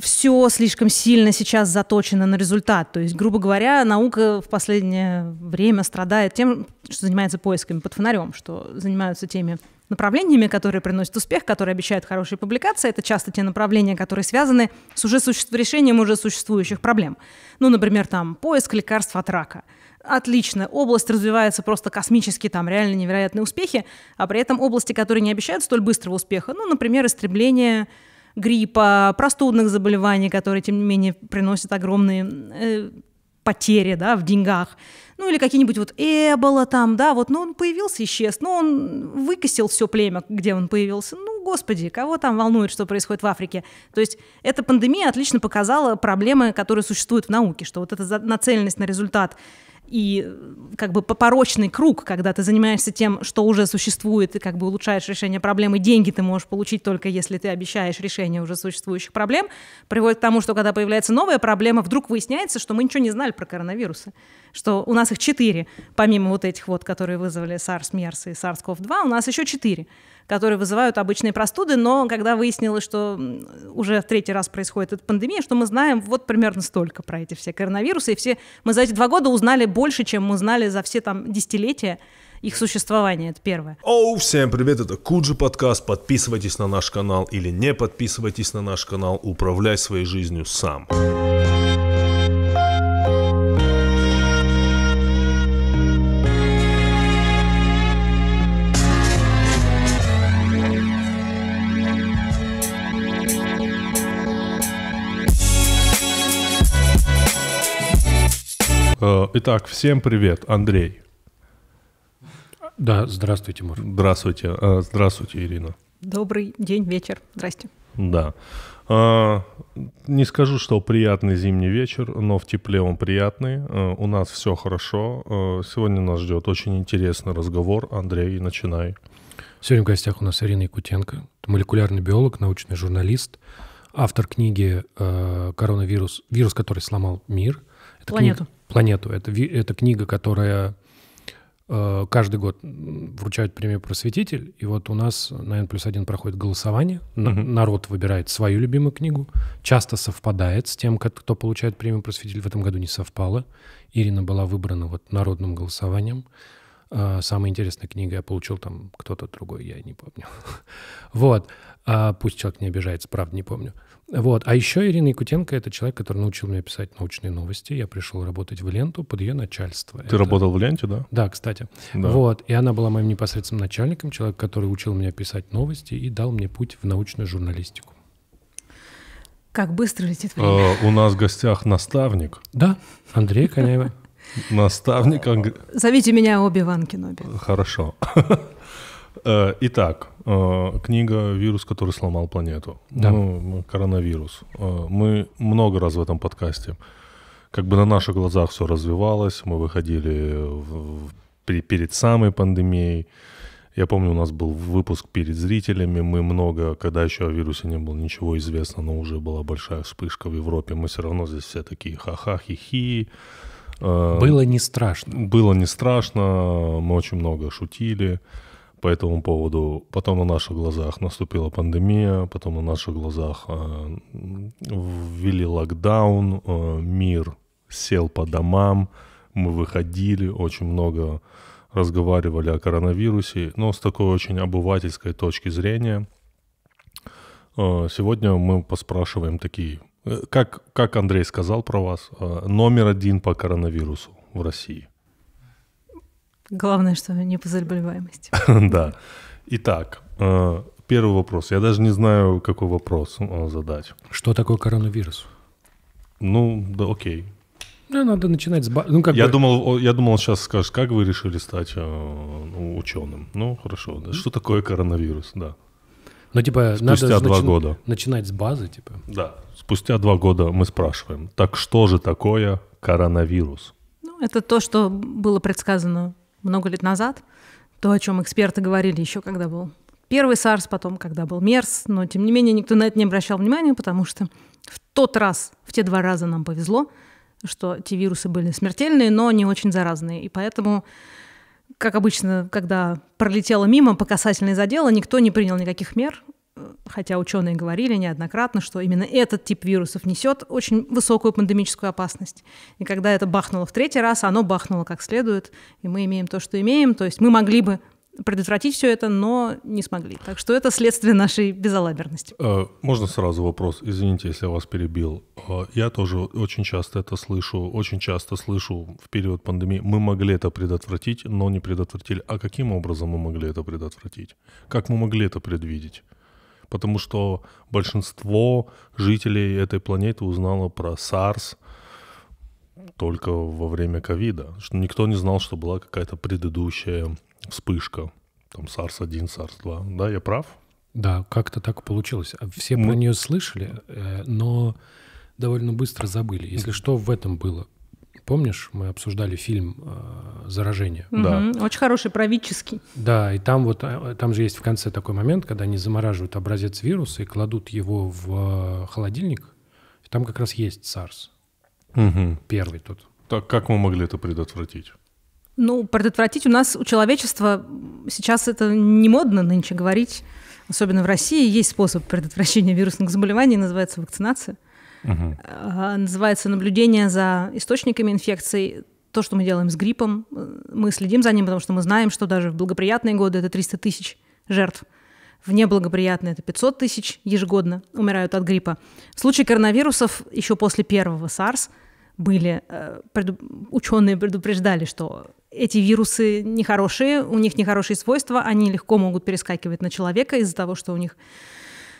все слишком сильно сейчас заточено на результат. То есть, грубо говоря, наука в последнее время страдает тем, что занимается поисками под фонарем, что занимаются теми направлениями, которые приносят успех, которые обещают хорошие публикации. Это часто те направления, которые связаны с уже суще... решением уже существующих проблем. Ну, например, там поиск лекарств от рака. Отлично, область развивается просто космически, там реально невероятные успехи, а при этом области, которые не обещают столь быстрого успеха, ну, например, истребление гриппа, простудных заболеваний, которые, тем не менее, приносят огромные э, потери да, в деньгах. Ну или какие-нибудь вот Эбола там, да, вот, ну он появился, исчез, ну он выкосил все племя, где он появился. Ну, господи, кого там волнует, что происходит в Африке? То есть эта пандемия отлично показала проблемы, которые существуют в науке, что вот эта нацеленность на результат и как бы попорочный круг, когда ты занимаешься тем, что уже существует, и как бы улучшаешь решение проблемы, деньги ты можешь получить только если ты обещаешь решение уже существующих проблем, приводит к тому, что когда появляется новая проблема, вдруг выясняется, что мы ничего не знали про коронавирусы, что у нас их четыре, помимо вот этих вот, которые вызвали SARS, MERS и SARS-CoV-2, у нас еще четыре которые вызывают обычные простуды, но когда выяснилось, что уже в третий раз происходит эта пандемия, что мы знаем вот примерно столько про эти все коронавирусы, и все мы за эти два года узнали больше, чем мы знали за все там десятилетия их существования, это первое. Оу, всем привет, это Куджи подкаст, подписывайтесь на наш канал или не подписывайтесь на наш канал, управляй своей жизнью сам. Э, итак, всем привет, Андрей. Да, здравствуйте, Тимур. Здравствуйте, э, здравствуйте, Ирина. Добрый день, вечер, здрасте. Да. Э, не скажу, что приятный зимний вечер, но в тепле он приятный. У нас все хорошо. Сегодня нас ждет очень интересный разговор. Андрей, начинай. Сегодня в гостях у нас Ирина Якутенко, молекулярный биолог, научный журналист, автор книги «Коронавирус. Вирус, который сломал мир». Это Планету. Книга, планету. Это, это книга, которая э, каждый год вручают премию «Просветитель». И вот у нас на N плюс один проходит голосование. Uh-huh. Народ выбирает свою любимую книгу. Часто совпадает с тем, кто получает премию «Просветитель». В этом году не совпало. Ирина была выбрана вот народным голосованием. Э, самая интересная книга я получил там кто-то другой, я не помню. вот. А пусть человек не обижается, правда, не помню. Вот. А еще Ирина Якутенко — это человек, который научил меня писать научные новости. Я пришел работать в ленту под ее начальство. Ты это... работал в ленте, да? Да, кстати. Да. Вот. И она была моим непосредственным начальником, человек, который учил меня писать новости и дал мне путь в научную журналистику. Как быстро летит время. А, у нас в гостях наставник. Да, Андрей Коняева. Наставник. Зовите меня Оби-Ван Кеноби. Хорошо. Э, итак, э, книга «Вирус, который сломал планету». Да. Ну, коронавирус. Э, мы много раз в этом подкасте. Как бы на наших глазах все развивалось. Мы выходили в, в, перед самой пандемией. Я помню, у нас был выпуск перед зрителями. Мы много, когда еще о вирусе не было ничего известно, но уже была большая вспышка в Европе. Мы все равно здесь все такие ха-ха, хи-хи. Было не страшно. Было не страшно. Мы очень много шутили по этому поводу. Потом на наших глазах наступила пандемия, потом на наших глазах э, ввели локдаун, э, мир сел по домам, мы выходили, очень много разговаривали о коронавирусе, но с такой очень обывательской точки зрения. Э, сегодня мы поспрашиваем такие, э, как, как Андрей сказал про вас, э, номер один по коронавирусу в России. Главное, что не по заболеваемости. Да. Итак, э, первый вопрос. Я даже не знаю, какой вопрос э, задать. Что такое коронавирус? Ну, да, окей. Ну, надо начинать с... Ну, как я, бы... думал, я думал, сейчас скажешь, как вы решили стать э, ученым. Ну, хорошо. Да. Что такое коронавирус, да. Ну, типа, спустя надо два начи... года. начинать с базы, типа. Да. Спустя два года мы спрашиваем, так что же такое коронавирус? Ну, это то, что было предсказано много лет назад, то, о чем эксперты говорили еще когда был первый SARS, потом когда был MERS, но тем не менее никто на это не обращал внимания, потому что в тот раз, в те два раза нам повезло, что те вирусы были смертельные, но не очень заразные. И поэтому, как обычно, когда пролетело мимо по касательной задела, никто не принял никаких мер, хотя ученые говорили неоднократно, что именно этот тип вирусов несет очень высокую пандемическую опасность. И когда это бахнуло в третий раз, оно бахнуло как следует, и мы имеем то, что имеем. То есть мы могли бы предотвратить все это, но не смогли. Так что это следствие нашей безалаберности. Э, можно сразу вопрос? Извините, если я вас перебил. Э, я тоже очень часто это слышу, очень часто слышу в период пандемии. Мы могли это предотвратить, но не предотвратили. А каким образом мы могли это предотвратить? Как мы могли это предвидеть? Потому что большинство жителей этой планеты узнало про SARS только во время ковида. Что никто не знал, что была какая-то предыдущая вспышка, там SARS-1, SARS-2, да, я прав? Да, как-то так получилось. А все Мы... про нее слышали, э, но довольно быстро забыли. Если что, в этом было. Помнишь, мы обсуждали фильм э, «Заражение»? Угу, да. Очень хороший, правительский. Да, и там вот, э, там же есть в конце такой момент, когда они замораживают образец вируса и кладут его в холодильник, и там как раз есть SARS. Угу. Первый тут. Так как мы могли это предотвратить? Ну, предотвратить у нас, у человечества, сейчас это не модно нынче говорить, особенно в России, есть способ предотвращения вирусных заболеваний, называется вакцинация. Угу. Называется наблюдение за источниками инфекции. То, что мы делаем с гриппом, мы следим за ним, потому что мы знаем, что даже в благоприятные годы это 300 тысяч жертв. В неблагоприятные это 500 тысяч ежегодно умирают от гриппа. В случае коронавирусов еще после первого SARS были, э, преду... ученые предупреждали, что эти вирусы нехорошие, у них нехорошие свойства, они легко могут перескакивать на человека из-за того, что у них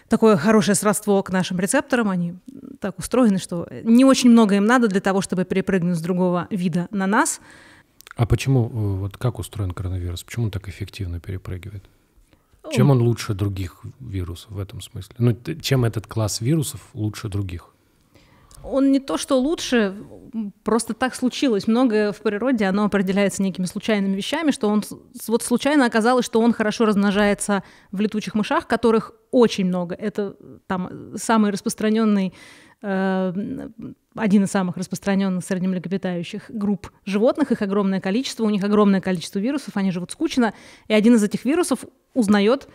такое хорошее сродство к нашим рецепторам, они так устроены, что не очень много им надо для того, чтобы перепрыгнуть с другого вида на нас. А почему, э, вот как устроен коронавирус, почему он так эффективно перепрыгивает? Чем он лучше других вирусов в этом смысле? Ну, чем этот класс вирусов лучше других? Он не то, что лучше, просто так случилось. Многое в природе, оно определяется некими случайными вещами, что он вот случайно оказалось, что он хорошо размножается в летучих мышах, которых очень много. Это там самый распространенный э, один из самых распространенных среди млекопитающих групп животных, их огромное количество, у них огромное количество вирусов, они живут скучно, и один из этих вирусов узнает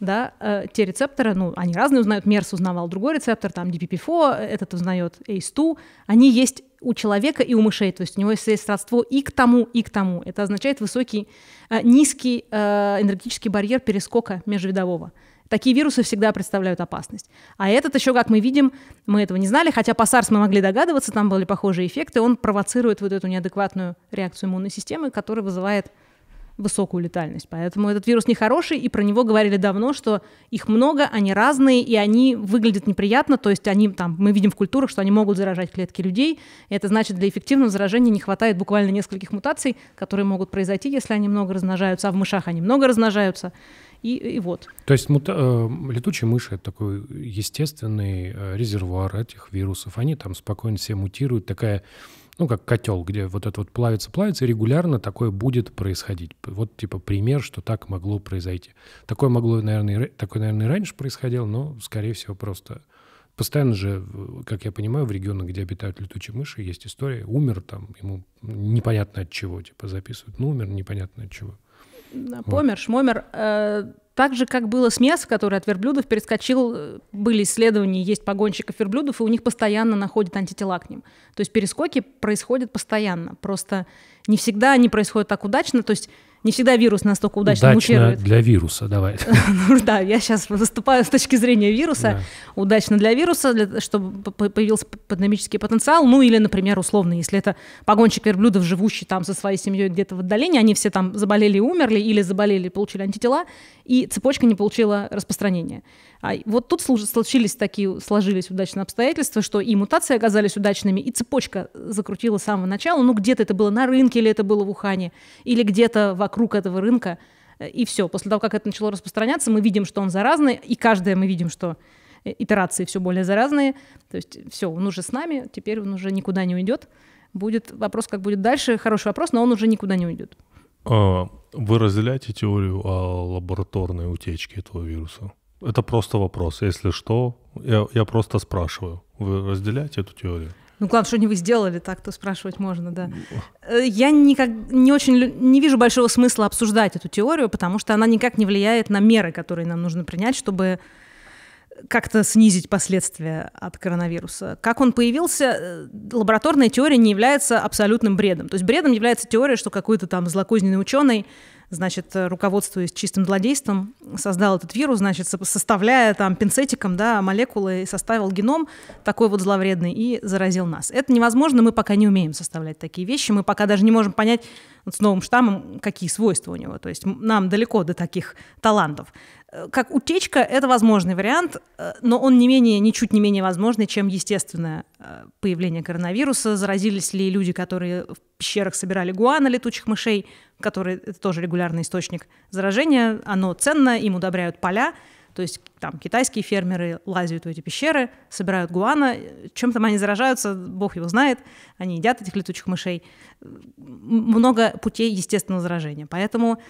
да, э, те рецепторы, ну, они разные узнают, МЕРС узнавал другой рецептор, там DPP-4, этот узнает ACE2, они есть у человека и у мышей, то есть у него есть родство и к тому, и к тому. Это означает высокий, э, низкий э, энергетический барьер перескока межвидового. Такие вирусы всегда представляют опасность. А этот еще, как мы видим, мы этого не знали, хотя по SARS мы могли догадываться, там были похожие эффекты, он провоцирует вот эту неадекватную реакцию иммунной системы, которая вызывает высокую летальность. Поэтому этот вирус нехороший, и про него говорили давно, что их много, они разные, и они выглядят неприятно, то есть они там, мы видим в культурах, что они могут заражать клетки людей, и это значит, для эффективного заражения не хватает буквально нескольких мутаций, которые могут произойти, если они много размножаются, а в мышах они много размножаются, и, и вот. То есть мута- э, летучие мыши — это такой естественный э, резервуар этих вирусов, они там спокойно все мутируют, такая ну, как котел, где вот это вот плавится, плавится, и регулярно такое будет происходить. Вот, типа, пример, что так могло произойти. Такое могло, наверное, такое, наверное, и раньше происходило, но, скорее всего, просто Постоянно же, как я понимаю, в регионах, где обитают летучие мыши, есть история. Умер там, ему непонятно от чего, типа записывают. Ну, умер непонятно от чего. Помер, шмомер. Э, так же, как было с мяс, который от верблюдов перескочил, э, были исследования, есть погонщиков верблюдов, и у них постоянно находят антитела к ним. То есть перескоки происходят постоянно. Просто не всегда они происходят так удачно. То есть не всегда вирус настолько удачно Удачно мутирует. для вируса, давай. Ну да, я сейчас выступаю с точки зрения вируса. Удачно для вируса, чтобы появился пандемический потенциал. Ну или, например, условно, если это погонщик верблюдов, живущий там со своей семьей где-то в отдалении, они все там заболели и умерли, или заболели и получили антитела, и цепочка не получила распространения. А вот тут случились такие, сложились удачные обстоятельства, что и мутации оказались удачными, и цепочка закрутила с самого начала. Ну, где-то это было на рынке, или это было в Ухане, или где-то вокруг этого рынка. И все. После того, как это начало распространяться, мы видим, что он заразный, и каждое мы видим, что э, итерации все более заразные. То есть все, он уже с нами, теперь он уже никуда не уйдет. Будет вопрос, как будет дальше. Хороший вопрос, но он уже никуда не уйдет. А, вы разделяете теорию о лабораторной утечке этого вируса? Это просто вопрос. Если что, я, я просто спрашиваю. Вы разделяете эту теорию? Ну, главное, что не вы сделали, так то спрашивать можно, да. Э, я никак не очень не вижу большого смысла обсуждать эту теорию, потому что она никак не влияет на меры, которые нам нужно принять, чтобы как-то снизить последствия от коронавируса. Как он появился, э, лабораторная теория не является абсолютным бредом. То есть бредом является теория, что какой-то там злокозненный ученый значит, руководствуясь чистым злодейством, создал этот вирус, значит, составляя там пинцетиком, да, молекулы, и составил геном такой вот зловредный и заразил нас. Это невозможно, мы пока не умеем составлять такие вещи, мы пока даже не можем понять вот с новым штаммом, какие свойства у него. То есть нам далеко до таких талантов. Э, как утечка — это возможный вариант, э, но он не менее, ничуть не менее возможный, чем естественное э, появление коронавируса. Заразились ли люди, которые в пещерах собирали гуана летучих мышей, которые это тоже регулярный источник заражения. Оно ценно, им удобряют поля, то есть там китайские фермеры лазят в эти пещеры, собирают гуана, чем там они заражаются, бог его знает, они едят этих летучих мышей. Много путей естественного заражения. Поэтому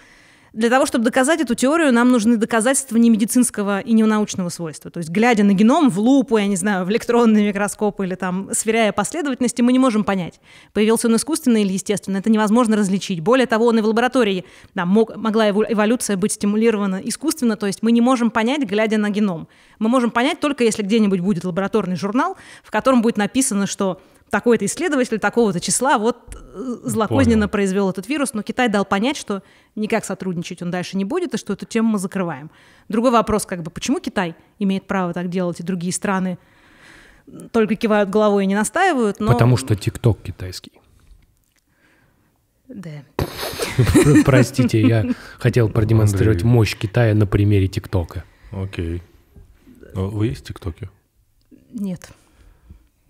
для того, чтобы доказать эту теорию, нам нужны доказательства не медицинского и не научного свойства. То есть, глядя на геном в лупу, я не знаю, в электронный микроскоп или там сверяя последовательности, мы не можем понять, появился он искусственно или естественно. Это невозможно различить. Более того, он и в лаборатории да, мог, могла эволюция быть стимулирована искусственно, то есть мы не можем понять, глядя на геном. Мы можем понять только, если где-нибудь будет лабораторный журнал, в котором будет написано, что такой-то исследователь такого-то числа вот э, злокозненно Понял. произвел этот вирус, но Китай дал понять, что никак сотрудничать он дальше не будет, и что эту тему мы закрываем. Другой вопрос, как бы, почему Китай имеет право так делать, и другие страны только кивают головой и не настаивают, но... Потому что ТикТок китайский. Да. Простите, я хотел продемонстрировать мощь Китая на примере ТикТока. Окей. Вы есть в ТикТоке? Нет.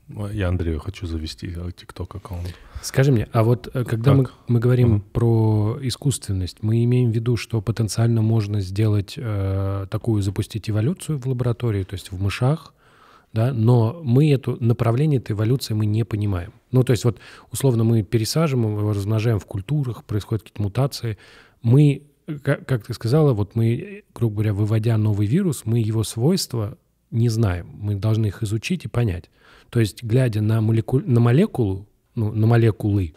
Я Андрею хочу завести TikTok э, аккаунт. Скажи мне, а вот э, когда мы, мы говорим uh про искусственность, мы имеем в виду, что потенциально можно сделать э, такую, запустить эволюцию в лаборатории, то есть в мышах, да, но мы эту направление этой эволюции мы не понимаем. Ну, то есть вот условно мы пересаживаем его, размножаем в культурах, происходят какие-то мутации. Мы, как, как ты сказала, вот мы, грубо говоря, выводя новый вирус, мы его свойства не знаем. Мы должны их изучить и понять. То есть, глядя на, молеку... на молекулу, ну, на молекулы,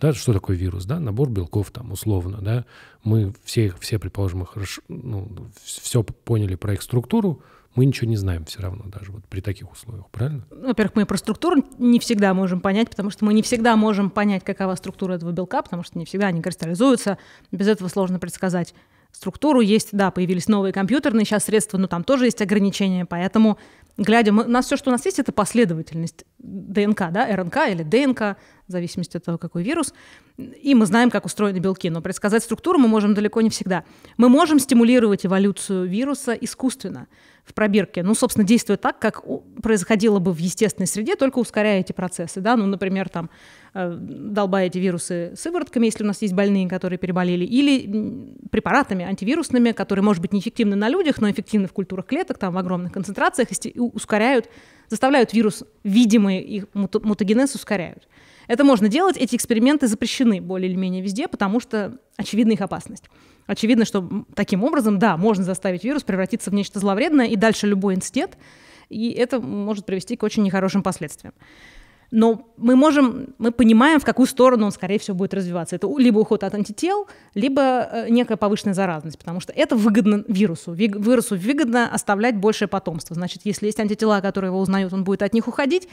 да, что такое вирус, да, набор белков там условно, да, мы все, все предположим, хорошо, ну, все поняли про их структуру, мы ничего не знаем все равно даже вот при таких условиях, правильно? Во-первых, мы про структуру не всегда можем понять, потому что мы не всегда можем понять, какова структура этого белка, потому что не всегда они кристаллизуются, без этого сложно предсказать структуру. Есть, да, появились новые компьютерные сейчас средства, но там тоже есть ограничения, поэтому глядя, мы, у нас все, что у нас есть, это последовательность ДНК, да, РНК или ДНК, в зависимости от того, какой вирус, и мы знаем, как устроены белки, но предсказать структуру мы можем далеко не всегда. Мы можем стимулировать эволюцию вируса искусственно в пробирке, ну, собственно, действуя так, как происходило бы в естественной среде, только ускоряя эти процессы, да, ну, например, там, э, долбая эти вирусы сыворотками, если у нас есть больные, которые переболели, или препаратами антивирусными, которые, может быть, неэффективны на людях, но эффективны в культурах клеток, там, в огромных концентрациях, и ускоряют, заставляют вирус, видимый их мутагенез ускоряют. Это можно делать, эти эксперименты запрещены более или менее везде, потому что очевидна их опасность. Очевидно, что таким образом, да, можно заставить вирус превратиться в нечто зловредное и дальше любой инцидент, и это может привести к очень нехорошим последствиям. Но мы можем, мы понимаем, в какую сторону он, скорее всего, будет развиваться. Это либо уход от антител, либо э, некая повышенная заразность, потому что это выгодно вирусу. Вирусу выгодно оставлять большее потомство. Значит, если есть антитела, которые его узнают, он будет от них уходить,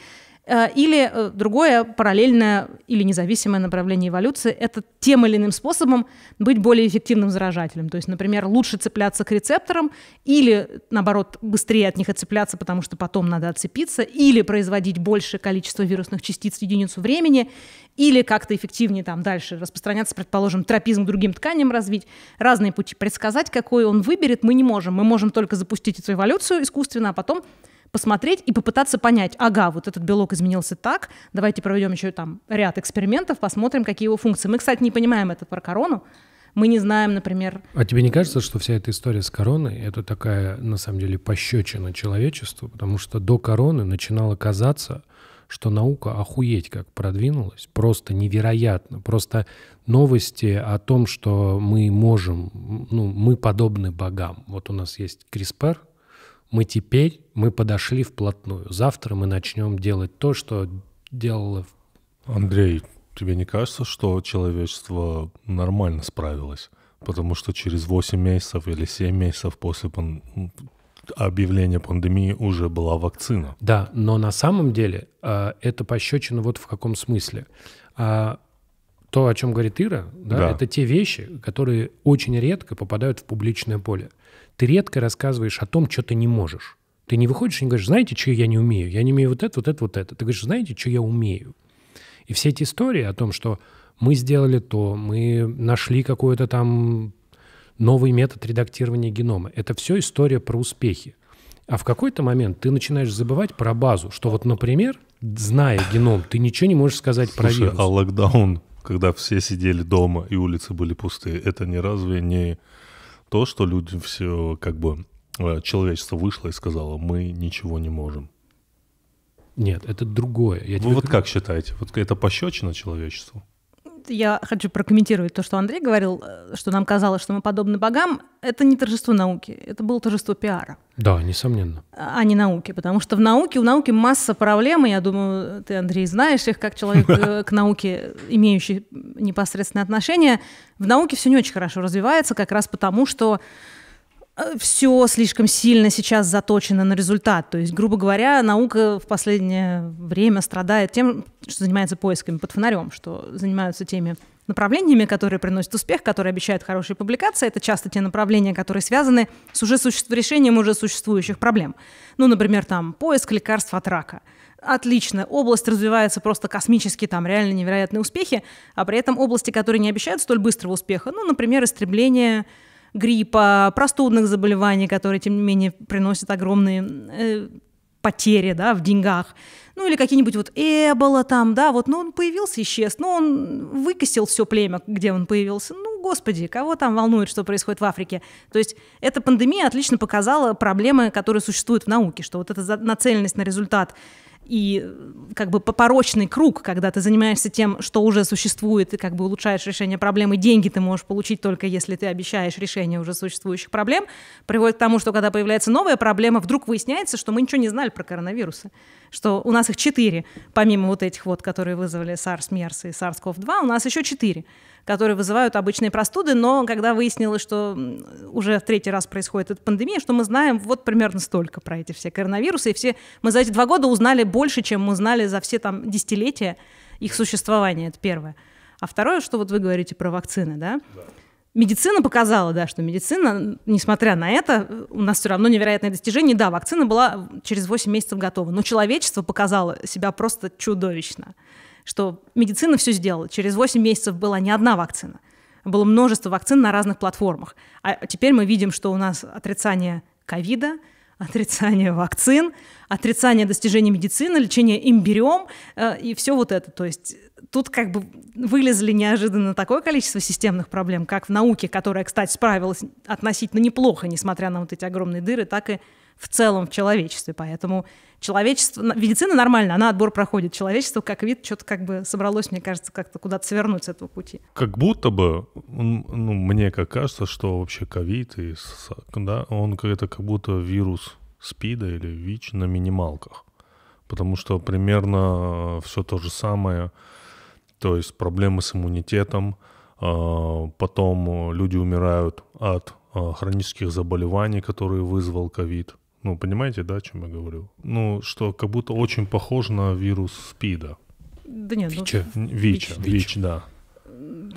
Э, или э, другое параллельное или независимое направление эволюции – это тем или иным способом быть более эффективным заражателем. То есть, например, лучше цепляться к рецепторам или, наоборот, быстрее от них отцепляться, потому что потом надо отцепиться, или производить большее количество вирусных частиц в единицу времени, или как-то эффективнее там дальше распространяться, предположим, тропизм к другим тканям развить. Разные пути. Предсказать, какой он выберет, мы не можем. Мы можем только запустить эту эволюцию искусственно, а потом посмотреть и попытаться понять, ага, вот этот белок изменился так, давайте проведем еще там ряд экспериментов, посмотрим, какие его функции. Мы, кстати, не понимаем это про корону, мы не знаем, например... А тебе не кажется, что вся эта история с короной — это такая, на самом деле, пощечина человечеству? Потому что до короны начинало казаться, что наука охуеть как продвинулась, просто невероятно. Просто новости о том, что мы можем, ну, мы подобны богам. Вот у нас есть CRISPR, мы теперь, мы подошли вплотную. Завтра мы начнем делать то, что делало... Андрей, тебе не кажется, что человечество нормально справилось? Потому что через 8 месяцев или 7 месяцев после объявления пандемии уже была вакцина. Да, но на самом деле э, это пощечина вот в каком смысле. А, то, о чем говорит Ира, да, да. это те вещи, которые очень редко попадают в публичное поле. Ты редко рассказываешь о том, что ты не можешь. Ты не выходишь и не говоришь, знаете, что я не умею? Я не умею вот это, вот это, вот это. Ты говоришь, знаете, что я умею? И все эти истории о том, что мы сделали то, мы нашли какой-то там новый метод редактирования генома, это все история про успехи. А в какой-то момент ты начинаешь забывать про базу, что вот, например, зная геном, ты ничего не можешь сказать Слушай, про вирус. а локдаун, когда все сидели дома и улицы были пустые, это не разве не то, что люди все как бы э, человечество вышло и сказало, мы ничего не можем. Нет, это другое. Я Вы вот говорю... как считаете? Вот это пощечина человечеству? Я хочу прокомментировать то, что Андрей говорил, э, что нам казалось, что мы подобны богам. Это не торжество науки, это было торжество пиара. Да, несомненно. А не науки, потому что в науке, у науки масса проблем, и я думаю, ты, Андрей, знаешь их, как человек э, к науке, имеющий непосредственное отношение. В науке все не очень хорошо развивается, как раз потому, что все слишком сильно сейчас заточено на результат. То есть, грубо говоря, наука в последнее время страдает тем, что занимается поисками под фонарем, что занимаются теми направлениями, которые приносят успех, которые обещают хорошие публикации. Это часто те направления, которые связаны с уже суще... решением уже существующих проблем. Ну, например, там поиск лекарств от рака. Отлично, область развивается просто космически, там реально невероятные успехи, а при этом области, которые не обещают столь быстрого успеха, ну, например, истребление гриппа, простудных заболеваний, которые, тем не менее, приносят огромные э, потери да, в деньгах. Ну или какие-нибудь вот Эбола там, да, вот, ну он появился, исчез, ну он выкосил все племя, где он появился. Ну, господи, кого там волнует, что происходит в Африке? То есть эта пандемия отлично показала проблемы, которые существуют в науке, что вот эта нацеленность на результат – и как бы порочный круг, когда ты занимаешься тем, что уже существует, и как бы улучшаешь решение проблемы, деньги ты можешь получить только если ты обещаешь решение уже существующих проблем, приводит к тому, что когда появляется новая проблема, вдруг выясняется, что мы ничего не знали про коронавирусы, что у нас их четыре, помимо вот этих вот, которые вызвали SARS, MERS и SARS-CoV-2, у нас еще четыре которые вызывают обычные простуды, но когда выяснилось, что уже в третий раз происходит эта пандемия, что мы знаем вот примерно столько про эти все коронавирусы, и все мы за эти два года узнали больше, чем мы знали за все там десятилетия их существования, это первое. А второе, что вот вы говорите про вакцины, да? да. Медицина показала, да, что медицина, несмотря на это, у нас все равно невероятное достижение. Да, вакцина была через 8 месяцев готова, но человечество показало себя просто чудовищно что медицина все сделала. Через 8 месяцев была не одна вакцина, было множество вакцин на разных платформах. А теперь мы видим, что у нас отрицание ковида, отрицание вакцин, отрицание достижений медицины, лечение имбирем э, и все вот это. То есть тут как бы вылезли неожиданно такое количество системных проблем, как в науке, которая, кстати, справилась относительно неплохо, несмотря на вот эти огромные дыры, так и в целом в человечестве. Поэтому человечество, медицина нормально, она отбор проходит. Человечество как вид что-то как бы собралось, мне кажется, как-то куда-то свернуть с этого пути. Как будто бы, ну, мне как кажется, что вообще ковид, и, да, он это как будто вирус СПИДа или ВИЧ на минималках. Потому что примерно все то же самое, то есть проблемы с иммунитетом, а, потом люди умирают от хронических заболеваний, которые вызвал ковид. Ну, понимаете, да, о чем я говорю? Ну, что как будто очень похож на вирус СПИДа. Да нет, ВИЧ. Ну, ВИЧ, ВИЧ, ВИЧ, да.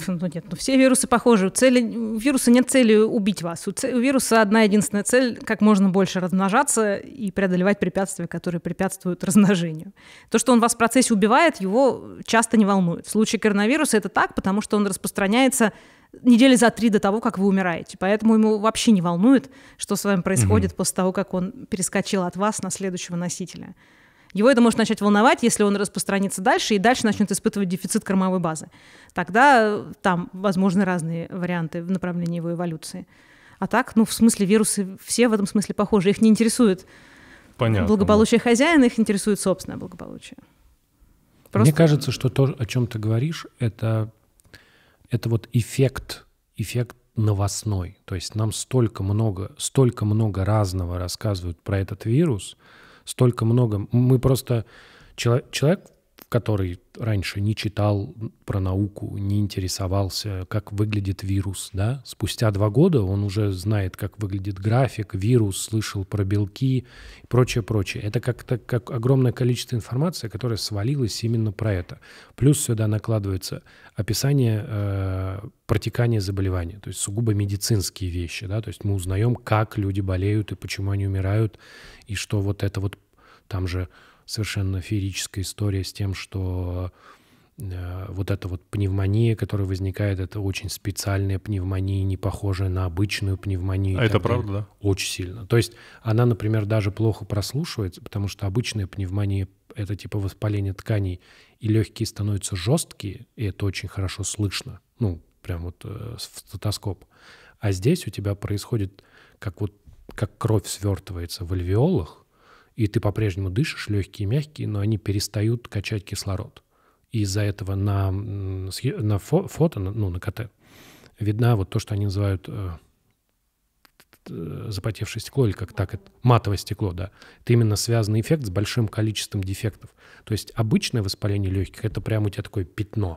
Ну нет, ну все вирусы похожи. У, цели, у вируса нет цели убить вас. У, у вируса одна единственная цель – как можно больше размножаться и преодолевать препятствия, которые препятствуют размножению. То, что он вас в процессе убивает, его часто не волнует. В случае коронавируса это так, потому что он распространяется недели за три до того, как вы умираете. Поэтому ему вообще не волнует, что с вами происходит mm-hmm. после того, как он перескочил от вас на следующего носителя. Его это может начать волновать, если он распространится дальше и дальше начнет испытывать дефицит кормовой базы. Тогда там возможны разные варианты в направлении его эволюции. А так, ну, в смысле, вирусы все в этом смысле похожи. Их не интересует Понятно, благополучие хозяина, их интересует собственное благополучие. Просто... Мне кажется, что то, о чем ты говоришь, это это вот эффект, эффект новостной. То есть нам столько много, столько много разного рассказывают про этот вирус, столько много. Мы просто человек, который раньше не читал про науку, не интересовался, как выглядит вирус, да, спустя два года он уже знает, как выглядит график, вирус, слышал про белки и прочее, прочее. Это как-то как огромное количество информации, которая свалилась именно про это. Плюс сюда накладывается описание э, протекания заболевания, то есть сугубо медицинские вещи, да, то есть мы узнаем, как люди болеют и почему они умирают, и что вот это вот там же совершенно феерическая история с тем, что э, вот эта вот пневмония, которая возникает, это очень специальная пневмония, не похожая на обычную пневмонию. А это правда, да? Очень сильно. То есть она, например, даже плохо прослушивается, потому что обычная пневмония — это типа воспаление тканей, и легкие становятся жесткие, и это очень хорошо слышно. Ну, прям вот э, в стетоскоп. А здесь у тебя происходит, как вот как кровь свертывается в альвеолах, и ты по-прежнему дышишь, легкие, мягкие, но они перестают качать кислород. И из-за этого на, на фото, ну, на КТ, видна вот то, что они называют э, запотевшее стекло, или как так, это матовое стекло, да. Это именно связанный эффект с большим количеством дефектов. То есть обычное воспаление легких — это прямо у тебя такое пятно.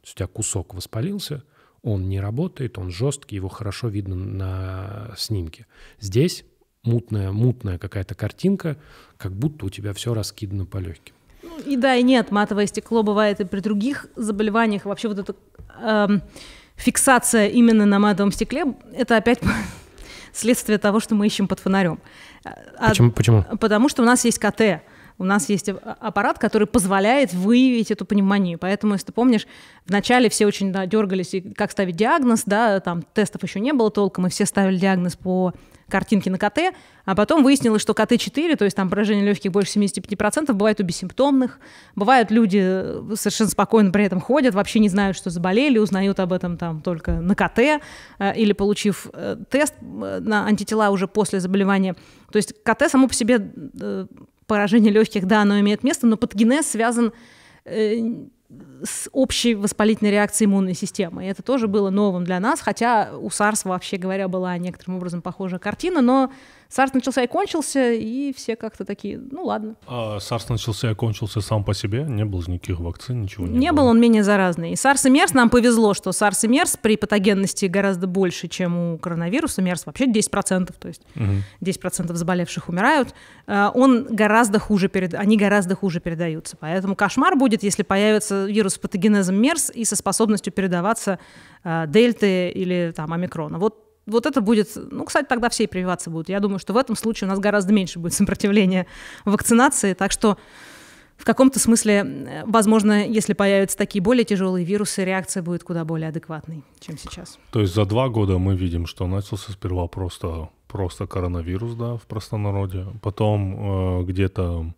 То есть у тебя кусок воспалился, он не работает, он жесткий, его хорошо видно на снимке. Здесь мутная, мутная какая-то картинка, как будто у тебя все раскидано по легким. Ну, и да, и нет, матовое стекло бывает и при других заболеваниях. Вообще вот эта эм, фиксация именно на матовом стекле, это опять следствие того, что мы ищем под фонарем. А, почему? Почему? Потому что у нас есть КТ. У нас есть аппарат, который позволяет выявить эту пневмонию. Поэтому, если ты помнишь, вначале все очень да, дергались, как ставить диагноз, да, там тестов еще не было толком, и все ставили диагноз по картинки на КТ, а потом выяснилось, что КТ-4, то есть там поражение легких больше 75%, бывает у бессимптомных. Бывают люди э, совершенно спокойно при этом ходят, вообще не знают, что заболели, узнают об этом там только на КТ э, или получив э, тест на антитела уже после заболевания. То есть КТ само по себе поражение легких, да, оно имеет место, но патогенез связан с общей воспалительной реакцией иммунной системы. И это тоже было новым для нас, хотя у SARS, вообще говоря, была некоторым образом похожая картина, но SARS начался и кончился, и все как-то такие, ну ладно. А SARS начался и кончился сам по себе? Не было никаких вакцин, ничего не, не было? он менее заразный. И SARS и MERS, нам повезло, что SARS и MERS при патогенности гораздо больше, чем у коронавируса. MERS вообще 10%, то есть угу. 10% заболевших умирают. А, он гораздо хуже, перед... они гораздо хуже передаются. Поэтому кошмар будет, если появится вирус с патогенезом MERS и со способностью передаваться э, дельты или там омикрона. Вот вот это будет, ну, кстати, тогда все и прививаться будут. Я думаю, что в этом случае у нас гораздо меньше будет сопротивления вакцинации, так что в каком-то смысле, возможно, если появятся такие более тяжелые вирусы, реакция будет куда более адекватной, чем сейчас. То есть за два года мы видим, что начался сперва просто, просто коронавирус, да, в простонародье, потом э, где-то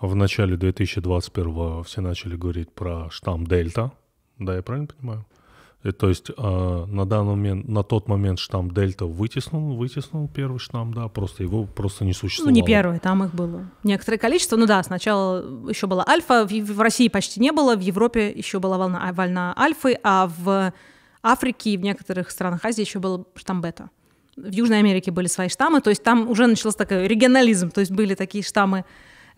в начале 2021 все начали говорить про штамм Дельта, да, я правильно понимаю? И, то есть э, на данный момент, на тот момент штамм Дельта вытеснул, вытеснул первый штамм, да, просто его просто не существовало. Ну не первый, там их было некоторое количество. Ну да, сначала еще была альфа, в, в России почти не было, в Европе еще была волна, а, волна альфы, а в Африке и в некоторых странах Азии еще был штамм бета. В Южной Америке были свои штаммы, то есть там уже начался такой регионализм, то есть были такие штаммы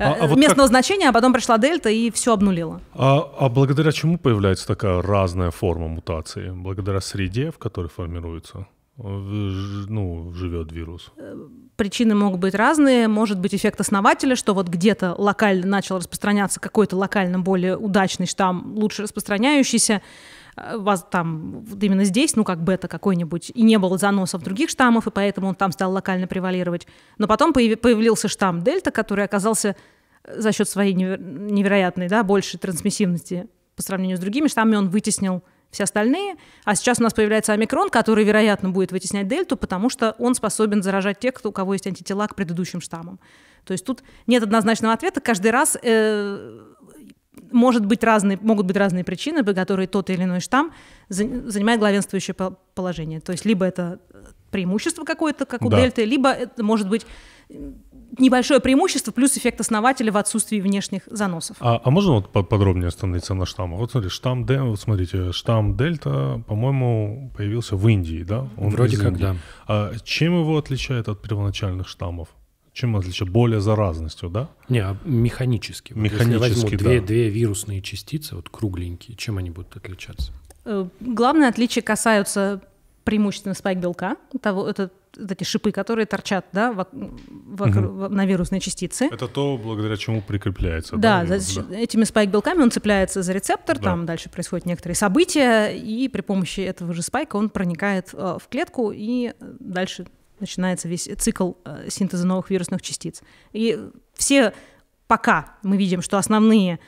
а, а вот местного как... значения, а потом пришла дельта и все обнулила. А, а благодаря чему появляется такая разная форма мутации? Благодаря среде, в которой формируется? ну, живет вирус? Э, причины могут быть разные. Может быть эффект основателя, что вот где-то локально начал распространяться какой-то локально более удачный штамм, лучше распространяющийся. Э, вас там именно здесь, ну как бета какой-нибудь, и не было заносов других штаммов, и поэтому он там стал локально превалировать. Но потом появился штамм дельта, который оказался э, за счет своей невероятной, да, большей трансмиссивности по сравнению с другими штаммами, он вытеснил все остальные. А сейчас у нас появляется омикрон, который, вероятно, будет вытеснять дельту, потому что он способен заражать тех, кто, у кого есть антитела к предыдущим штаммам. То есть тут нет однозначного ответа. Каждый раз э, может быть разные, могут быть разные причины, по которой тот или иной штамм занимает главенствующее положение. То есть либо это преимущество какое-то, как у да. дельты, либо это может быть небольшое преимущество плюс эффект основателя в отсутствии внешних заносов. А, а можно вот подробнее остановиться на штаммах? Вот смотри, штамм Д, вот смотрите, штамм Дельта, по-моему, появился в Индии, да? Он Вроде как, Индии. да. А чем его отличает от первоначальных штаммов? Чем отличается? Более заразностью, да? Не, а механически. Вот Механически, Если я возьму да. две, две вирусные частицы, вот кругленькие, чем они будут отличаться? Э, Главные отличия касаются преимущественно спайк-белка, того, это вот эти шипы, которые торчат да, вок- вокруг- в- на вирусные частицы. Это то, благодаря чему прикрепляется. Да, вирус, за- этими спайк-белками он цепляется за рецептор, Да. там дальше происходят некоторые события, и при помощи этого же спайка он проникает э, в клетку, и дальше начинается весь цикл э, синтеза новых вирусных частиц. И все пока мы видим, что основные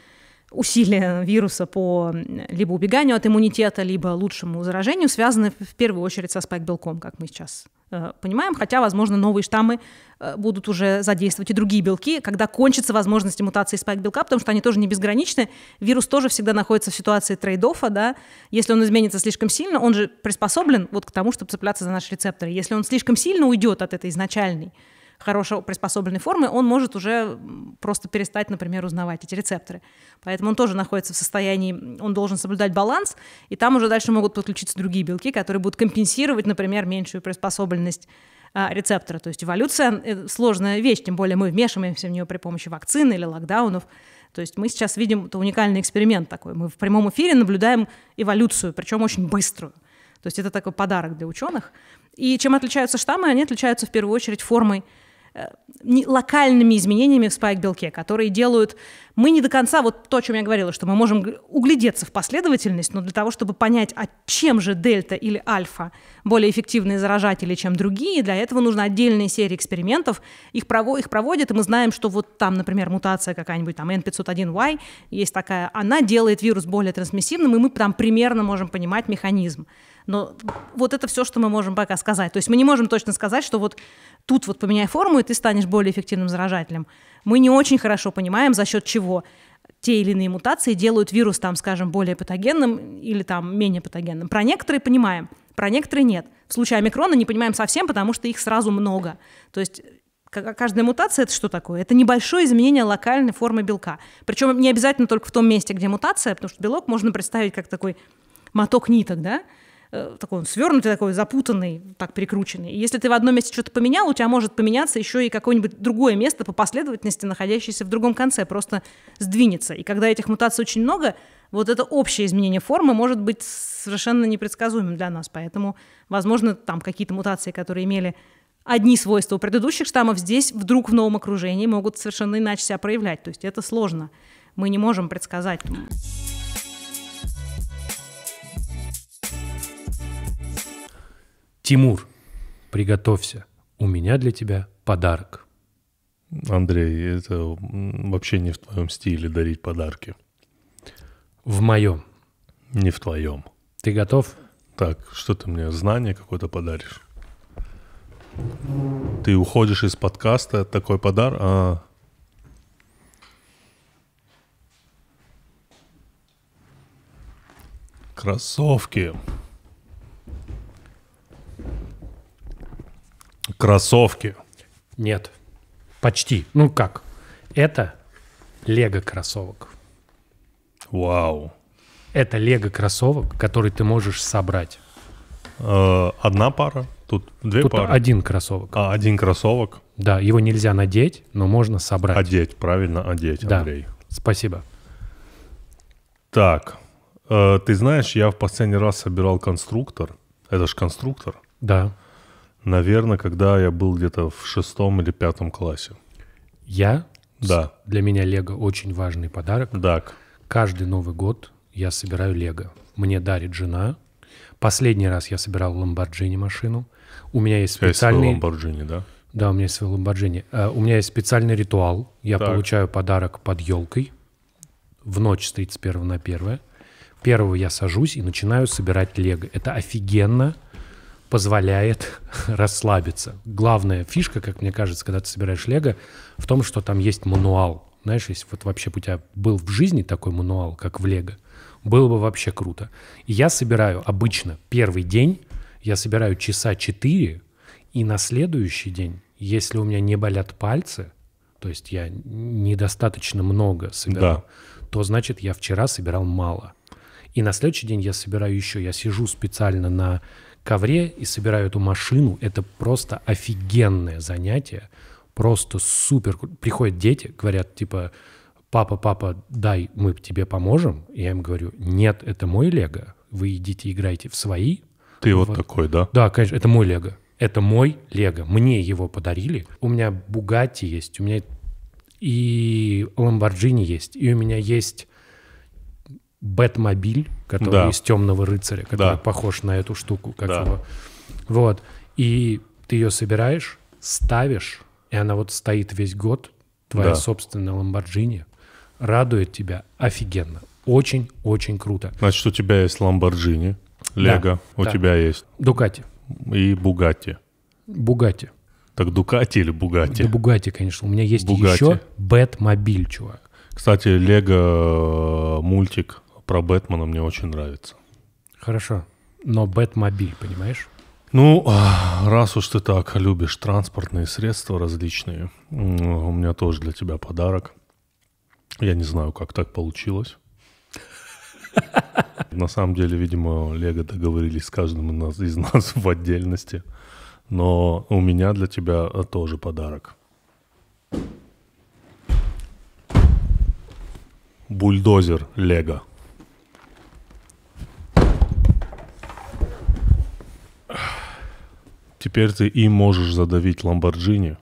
усилия вируса по либо убеганию от иммунитета, либо лучшему заражению связаны в первую очередь со спайк-белком, как мы сейчас э, понимаем, хотя, возможно, новые штаммы э, будут уже задействовать и другие белки, когда кончатся возможности мутации спайк-белка, потому что они тоже не безграничны. Вирус тоже всегда находится в ситуации trade-off а, да. Если он изменится слишком сильно, он же приспособлен вот к тому, чтобы цепляться за наши рецепторы. Если он слишком сильно уйдет от этой изначальной хорошо приспособленной формы, он может уже просто перестать, например, узнавать эти рецепторы. Поэтому он тоже находится в состоянии, он должен соблюдать баланс, и там уже дальше могут подключиться другие белки, которые будут компенсировать, например, меньшую приспособленность а, рецептора. То есть эволюция э, сложная вещь, тем более мы вмешиваемся в нее при помощи вакцины или локдаунов. То есть мы сейчас видим это уникальный эксперимент такой. Мы в прямом эфире наблюдаем эволюцию, причем очень быструю. То есть это такой подарок для ученых. И чем отличаются штаммы? Они отличаются в первую очередь формой локальными изменениями в спайк-белке, которые делают... Мы не до конца, вот то, о чем я говорила, что мы можем углядеться в последовательность, но для того, чтобы понять, а чем же дельта или альфа более эффективные заражатели, чем другие, для этого нужна отдельная серия экспериментов. Их, прово- их проводят, и мы знаем, что вот там, например, мутация какая-нибудь, там N501Y, есть такая, она делает вирус более трансмиссивным, и мы там примерно можем понимать механизм. Но вот это все, что мы можем пока сказать. То есть мы не можем точно сказать, что вот тут вот поменяй форму, и ты станешь более эффективным заражателем. Мы не очень хорошо понимаем, за счет чего те или иные мутации делают вирус, там, скажем, более патогенным или там менее патогенным. Про некоторые понимаем, про некоторые нет. В случае омикрона не понимаем совсем, потому что их сразу много. То есть ка- каждая мутация это что такое? Это небольшое изменение локальной формы белка. Причем не обязательно только в том месте, где мутация, потому что белок можно представить как такой моток ниток, да? Э, такой он свернутый, такой запутанный, так прикрученный. И если ты в одном месте что-то поменял, у тебя может поменяться еще и какое-нибудь другое место по последовательности, находящееся в другом конце, просто сдвинется. И когда этих мутаций очень много, вот это общее изменение формы может быть совершенно непредсказуемым для нас. Поэтому, возможно, там какие-то мутации, которые имели одни свойства у предыдущих штаммов, здесь вдруг в новом окружении могут совершенно иначе себя проявлять. То есть это сложно. Мы не можем предсказать. Тимур, приготовься. У меня для тебя подарок. Андрей, это вообще не в твоем стиле дарить подарки. В моем. Не в твоем. Ты готов? Так, что ты мне, знание какое-то подаришь? Ты уходишь из подкаста, такой подарок? А, Кроссовки. Кроссовки. Нет. Почти. Ну как? Это лего кроссовок. Вау. Это лего кроссовок, который ты можешь собрать. Э, Одна пара? Тут две Тут пары? один кроссовок. А, один кроссовок. Да, его нельзя надеть, но можно собрать. Одеть, правильно, одеть, Да. Андрей. Спасибо. Так, э, ты знаешь, я в последний раз собирал конструктор. Это ж конструктор. Да. Наверное, когда я был где-то в шестом или пятом классе. Я Да, Для меня Лего очень важный подарок. так. Каждый Новый год я собираю Лего. Мне дарит жена. Последний раз я собирал Ламборджини машину. У меня есть тебя есть специальный... Ламборджини, да? Да, у меня есть свой Ламборджини. Э, У меня есть специальный ритуал. Я Так. получаю подарок под елкой в ночь с 31 на 1. Первого я сажусь и начинаю собирать Лего. Это офигенно позволяет расслабиться. Главная фишка, как мне кажется, когда ты собираешь Лего, в том, что там есть мануал. Знаешь, если вот вообще у тебя был в жизни такой мануал, как в Лего, было бы вообще круто. И я собираю обычно первый день, я собираю часа 4, и на следующий день, если у меня не болят пальцы, то есть я недостаточно много собирал, то значит я вчера собирал мало. И на следующий день я собираю еще. Я сижу специально на ковре и собираю эту машину. Это просто офигенное занятие. просто супер. Приходят дети, говорят, типа, папа, папа, дай, мы тебе поможем. Я им говорю, нет, это мой лего. Вы идите играйте в свои. Ты вот, вот такой, да? Да, конечно, это мой лего. Это мой лего. Мне его подарили. У меня Бугатти есть, у меня и Ламборджини есть, и у меня есть Бэтмобиль, который да. из темного рыцаря, который да. похож на эту штуку, как да. его. Вот. И ты ее собираешь, ставишь, и она вот стоит весь год, твоя да. собственная Ламборджини, радует тебя офигенно. Очень-очень круто. Значит, у тебя есть Ламборджини, Лего, да, у да. тебя есть... Дукати. И Бугатти. Бугатти. Так Дукати или Бугатти? Да Бугатти, конечно. У меня есть Бугатти. еще Бэтмобиль, чувак. Кстати, Лего э, мультик про Бэтмена мне очень нравится. Хорошо. Но Бэтмобиль, понимаешь? Ну, а, раз уж ты так любишь транспортные средства различные, у меня тоже для тебя подарок. Я не знаю, как так получилось. На самом деле, видимо, Лего договорились с каждым из нас в отдельности. Но у меня для тебя тоже подарок. Бульдозер Лего. Теперь ты им можешь задавить Ламборджини,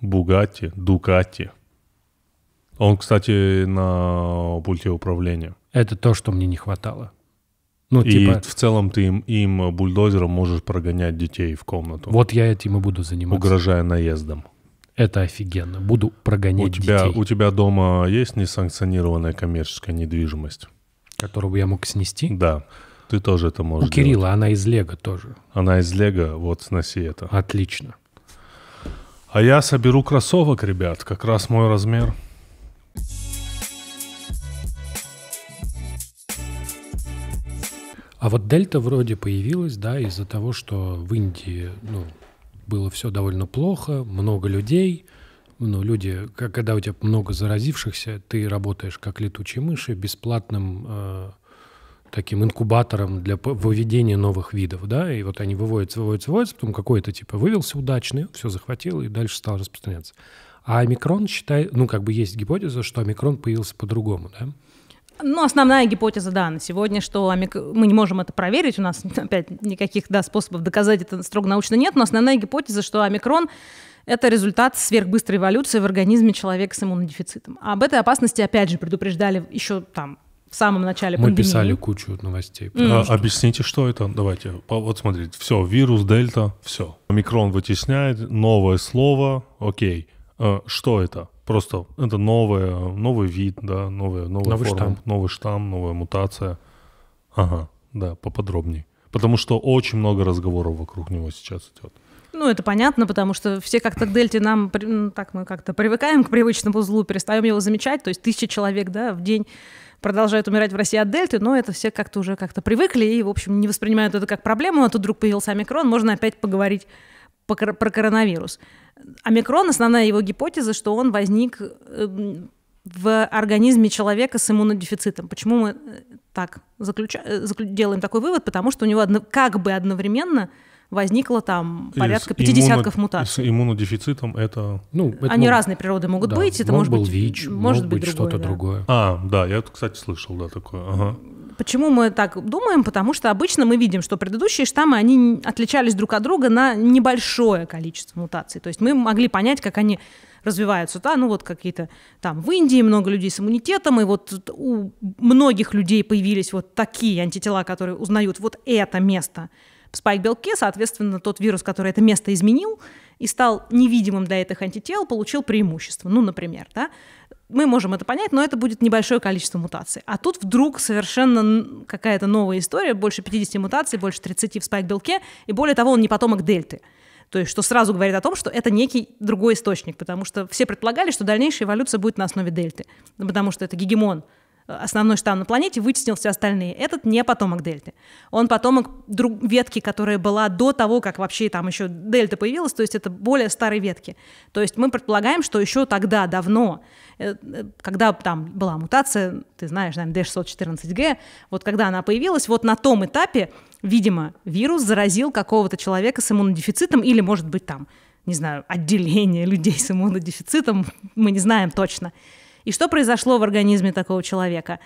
Бугатти, Дукатти. Он, кстати, на пульте управления. Это то, что мне не хватало. Ну, и типа... в целом ты им, им бульдозером можешь прогонять детей в комнату. Вот я этим и буду заниматься. Угрожая наездом. Это офигенно. Буду прогонять у тебя, детей. У тебя дома есть несанкционированная коммерческая недвижимость? Которую я мог снести? Да. Ты тоже это можешь У Кирилла, делать. она из Лего тоже. Она из Лего, вот сноси это. Отлично. А я соберу кроссовок, ребят, как раз мой размер. А вот дельта вроде появилась, да, из-за того, что в Индии, ну, было все довольно плохо, много людей, ну, люди, когда у тебя много заразившихся, ты работаешь как летучие мыши, бесплатным э, таким инкубатором для выведения новых видов, да, и вот они выводятся, выводятся, выводятся, потом какой-то типа вывелся удачный, все захватил и дальше стал распространяться. А омикрон считает, ну, как бы есть гипотеза, что омикрон появился по-другому, да? Ну, основная гипотеза, да, на сегодня, что омик... мы не можем это проверить, у нас опять никаких да, способов доказать это строго научно нет, но основная гипотеза, что омикрон это результат сверхбыстрой эволюции в организме человека с иммунодефицитом. Об этой опасности, опять же, предупреждали еще там в самом начале Мы пандемии. писали кучу новостей. А, что... Объясните, что это? Давайте. Вот смотрите. Все, вирус, дельта, все. Микрон вытесняет, новое слово, окей. А, что это? Просто это новое, новый вид, да, новая, новая новый форма, штамм. новый штамм, новая мутация. Ага, да, поподробнее. Потому что очень много разговоров вокруг него сейчас идет. Ну, это понятно, потому что все как-то к дельте нам, так мы как-то привыкаем к привычному злу, перестаем его замечать, то есть тысяча человек, да, в день продолжают умирать в России от дельты, но это все как-то уже как-то привыкли и, в общем, не воспринимают это как проблему, а тут вдруг появился омикрон, можно опять поговорить про коронавирус. Омикрон, основная его гипотеза, что он возник эм, в организме человека с иммунодефицитом. Почему мы э, так заключа... Э, делаем такой вывод? Потому что у него одно... как бы одновременно возникло там порядка пяти десятков мутаций. С иммунодефицитом это... Ну, это Они мог... разной природы могут да, быть, это мог может был быть ВИЧ, может быть, быть что-то да. другое. А, да, я, кстати, слышал, да, такое. Ага. Почему мы так думаем? Потому что обычно мы видим, что предыдущие штаммы, они отличались друг от друга на небольшое количество мутаций. То есть мы могли понять, как они развиваются, да, ну вот какие-то там в Индии много людей с иммунитетом, и вот у многих людей появились вот такие антитела, которые узнают вот это место в спайк-белке, соответственно, тот вирус, который это место изменил и стал невидимым для этих антител, получил преимущество. Ну, например, да? Мы можем это понять, но это будет небольшое количество мутаций. А тут вдруг совершенно какая-то новая история, больше 50 мутаций, больше 30 в спайк-белке, и более того, он не потомок дельты. То есть, что сразу говорит о том, что это некий другой источник, потому что все предполагали, что дальнейшая эволюция будет на основе дельты, потому что это гегемон основной штамм на планете, вытеснил все остальные. Этот не потомок дельты. Он потомок друг, ветки, которая была до того, как вообще там еще дельта появилась, то есть это более старой ветки. То есть мы предполагаем, что еще тогда, давно, э, э, когда там была мутация, ты знаешь, наверное, D614G, вот когда она появилась, вот на том этапе, видимо, вирус заразил какого-то человека с иммунодефицитом или, может быть, там не знаю, отделение людей с иммунодефицитом, мы не знаем точно. И что произошло в организме такого человека?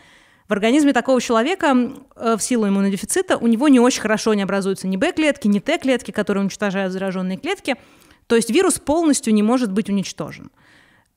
В организме такого человека э, в силу иммунодефицита у него не очень хорошо не образуются ни Б-клетки, ни Т-клетки, которые уничтожают зараженные клетки. То есть вирус полностью не может быть уничтожен,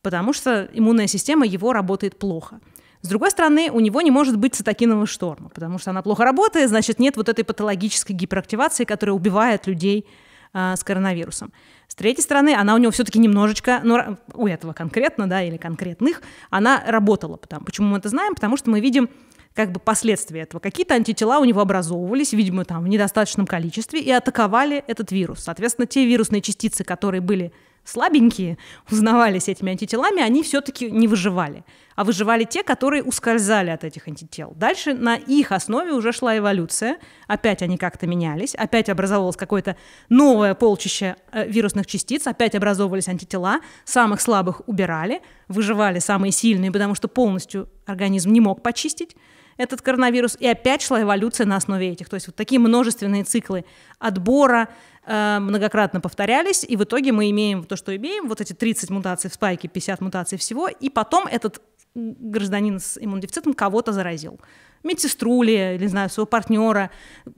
потому что иммунная система его работает плохо. С другой стороны, у него не может быть цитокинового шторма, потому что она плохо работает, значит, нет вот этой патологической гиперактивации, которая убивает людей э, с коронавирусом. С третьей стороны, она у него все-таки немножечко, ну, у этого конкретно, да, или конкретных, она работала. Потому, почему мы это знаем? Потому что мы видим как бы последствия этого. Какие-то антитела у него образовывались, видимо, там в недостаточном количестве, и атаковали этот вирус. Соответственно, те вирусные частицы, которые были слабенькие, узнавались этими антителами, они все-таки не выживали. А выживали те, которые ускользали от этих антител. Дальше на их основе уже шла эволюция. Опять они как-то менялись, опять образовалось какое-то новое полчище э, вирусных частиц, опять образовывались антитела, самых слабых убирали, выживали самые сильные, потому что полностью организм не мог почистить этот коронавирус, и опять шла эволюция на основе этих. То есть вот такие множественные циклы отбора, многократно повторялись, и в итоге мы имеем то, что имеем, вот эти 30 мутаций в спайке, 50 мутаций всего, и потом этот гражданин с иммунодефицитом кого-то заразил. Медсестру ли, не знаю, своего партнера.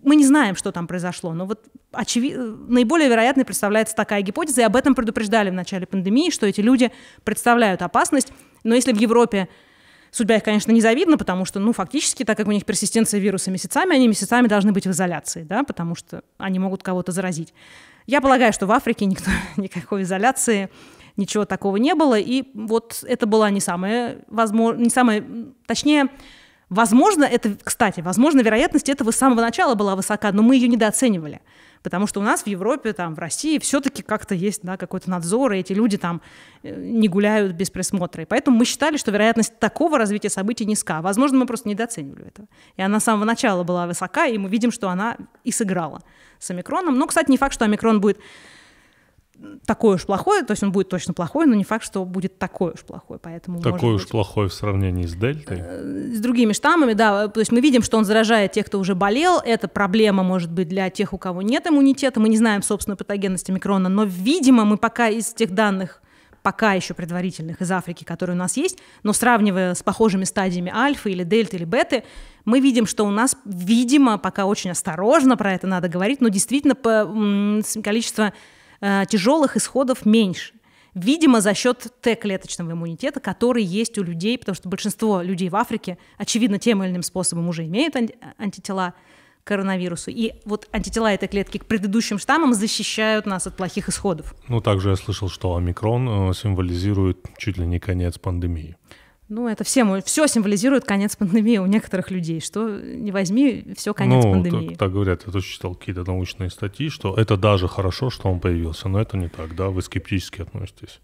Мы не знаем, что там произошло, но вот очевид... наиболее вероятной представляется такая гипотеза, и об этом предупреждали в начале пандемии, что эти люди представляют опасность. Но если в Европе Судьба их, конечно, незавидна, потому что, ну, фактически, так как у них персистенция вируса месяцами, они месяцами должны быть в изоляции, да, потому что они могут кого-то заразить. Я полагаю, что в Африке никто, никакой изоляции, ничего такого не было, и вот это была не самая, возможно, не самая, точнее, возможно, это, кстати, возможно, вероятность этого с самого начала была высока, но мы ее недооценивали. Потому что у нас в Европе, там, в России все-таки как-то есть да, какой-то надзор, и эти люди там э, не гуляют без присмотра. И поэтому мы считали, что вероятность такого развития событий низка. Возможно, мы просто недооценивали этого. И она с самого начала была высока, и мы видим, что она и сыграла с омикроном. Но, кстати, не факт, что омикрон будет такой уж плохой, то есть он будет точно плохой, но не факт, что будет такой уж плохой, поэтому такой уж быть, плохой в сравнении с дельтой, э, с другими штаммами, да, то есть мы видим, что он заражает тех, кто уже болел, это проблема может быть для тех, у кого нет иммунитета, мы не знаем собственно патогенности микрона, но видимо мы пока из тех данных пока еще предварительных из Африки, которые у нас есть, но сравнивая с похожими стадиями альфа или дельты или беты, мы видим, что у нас, видимо, пока очень осторожно про это надо говорить, но действительно по, количество э, тяжелых исходов меньше. Видимо, за счет Т-клеточного иммунитета, который есть у людей, потому что большинство людей в Африке, очевидно, тем или иным способом уже имеют антитела к коронавирусу. И вот антитела этой клетки к предыдущим штаммам защищают нас от плохих исходов. Ну, также я слышал, что омикрон э, символизирует чуть ли не конец пандемии. Ну, это все, все символизирует конец пандемии у некоторых людей. Что не возьми, все конец ну, пандемии. Так, так говорят, я тоже читал какие-то научные статьи, что это даже хорошо, что он появился, но это не так, да? Вы скептически относитесь?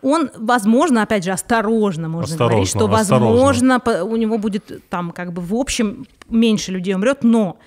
Он, возможно, опять же, осторожно можно осторожно, говорить, что, возможно, осторожно. у него будет там как бы в общем меньше людей умрет, но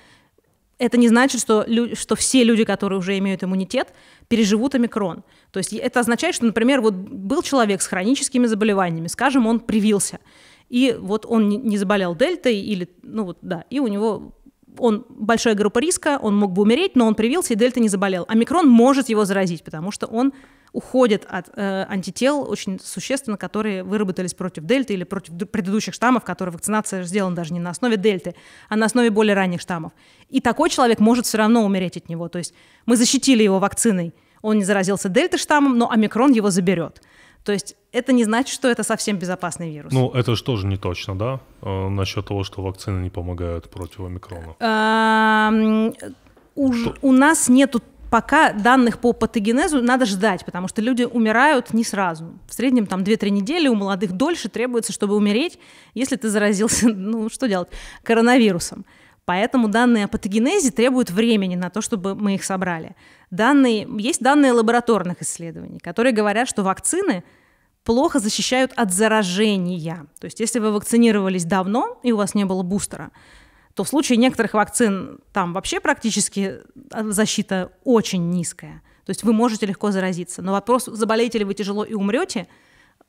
это не значит, что, что все люди, которые уже имеют иммунитет, переживут омикрон. То есть это означает, что, например, вот был человек с хроническими заболеваниями, скажем, он привился, и вот он не заболел дельтой или, ну вот, да, и у него он большая группа риска, он мог бы умереть, но он привился и дельта не заболел. Омикрон может его заразить, потому что он уходит от э, антител очень существенно, которые выработались против дельты или против предыдущих штаммов, которые вакцинация сделана даже не на основе дельты, а на основе более ранних штаммов. И такой человек может все равно умереть от него. То есть мы защитили его вакциной, он не заразился дельта-штаммом, но омикрон его заберет. То есть это не значит, что это совсем безопасный вирус. Ну, это же тоже не точно, да? Э, насчет того, что вакцины не помогают против омикрона. У нас нету пока данных по патогенезу надо ждать, потому что люди умирают не сразу. В среднем там 2-3 недели, у молодых дольше требуется, чтобы умереть, если ты заразился, ну что делать, коронавирусом. Поэтому данные о патогенезе требуют времени на то, чтобы мы их собрали. Данные, есть данные лабораторных исследований, которые говорят, что вакцины плохо защищают от заражения. То есть если вы вакцинировались давно и у вас не было бустера, то в случае некоторых вакцин там вообще практически а, защита очень низкая. То есть вы можете легко заразиться. Но вопрос, заболеете ли вы тяжело и умрете,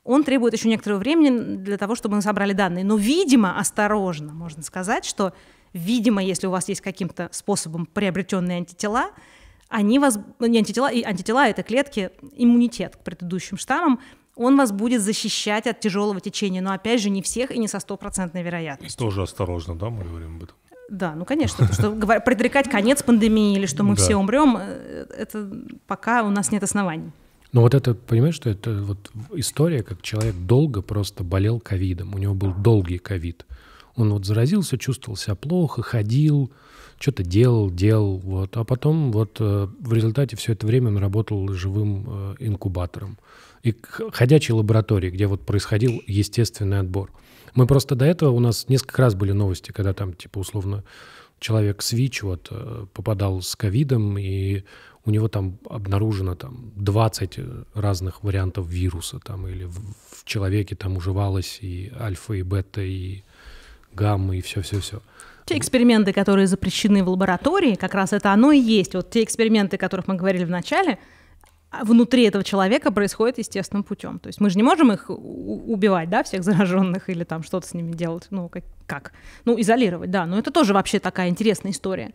он требует еще некоторого времени для того, чтобы мы собрали данные. Но, видимо, осторожно можно сказать, что Видимо, если у вас есть каким-то способом приобретенные антитела, они вас, не антитела, и антитела это клетки, иммунитет к предыдущим штаммам, он вас будет защищать от тяжелого течения, но опять же не всех и не со стопроцентной вероятностью. Тоже осторожно, да, мы говорим об этом? Да, ну конечно, что предрекать конец пандемии или что мы да. все умрем, э, это пока у нас нет оснований. Но вот это, понимаешь, что это вот история, как человек долго просто болел ковидом, у него был долгий ковид. Он вот заразился, чувствовал себя плохо, ходил, что-то делал, делал, вот. А потом вот э, в результате все это время он работал живым э, инкубатором и ходячей лабораторией, где вот происходил естественный отбор. Мы просто до этого, у нас несколько раз были новости, когда там, типа, условно, человек с ВИЧ вот э, попадал с ковидом, и у него там обнаружено там 20 разных вариантов вируса, там, или в, в человеке там уживалось и альфа, и бета, и гамма, и все-все-все. Те эксперименты, которые запрещены в лаборатории, как раз это оно и есть. Вот те эксперименты, о которых мы говорили в начале, а внутри этого человека происходит естественным путем. То есть мы же не можем их убивать, да, всех зараженных или там что-то с ними делать, ну как, как? Ну изолировать, да. Но это тоже вообще такая интересная история.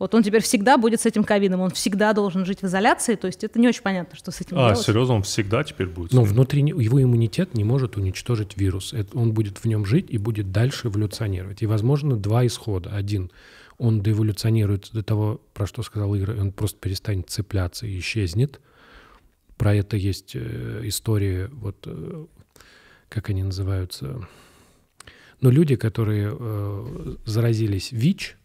Вот он теперь всегда будет с этим ковидом, он всегда должен жить в изоляции, то есть это не очень понятно, что с этим а, делать. А, серьезно, он всегда теперь будет? Но внутри его иммунитет не может уничтожить вирус. Это, он будет в нем жить и будет дальше эволюционировать. И, возможно, два исхода. Один, он доэволюционирует до того, про что сказал Ира, он просто перестанет цепляться и исчезнет. Про это есть э, истории, вот э, как они называются, но люди, которые э, заразились ВИЧ,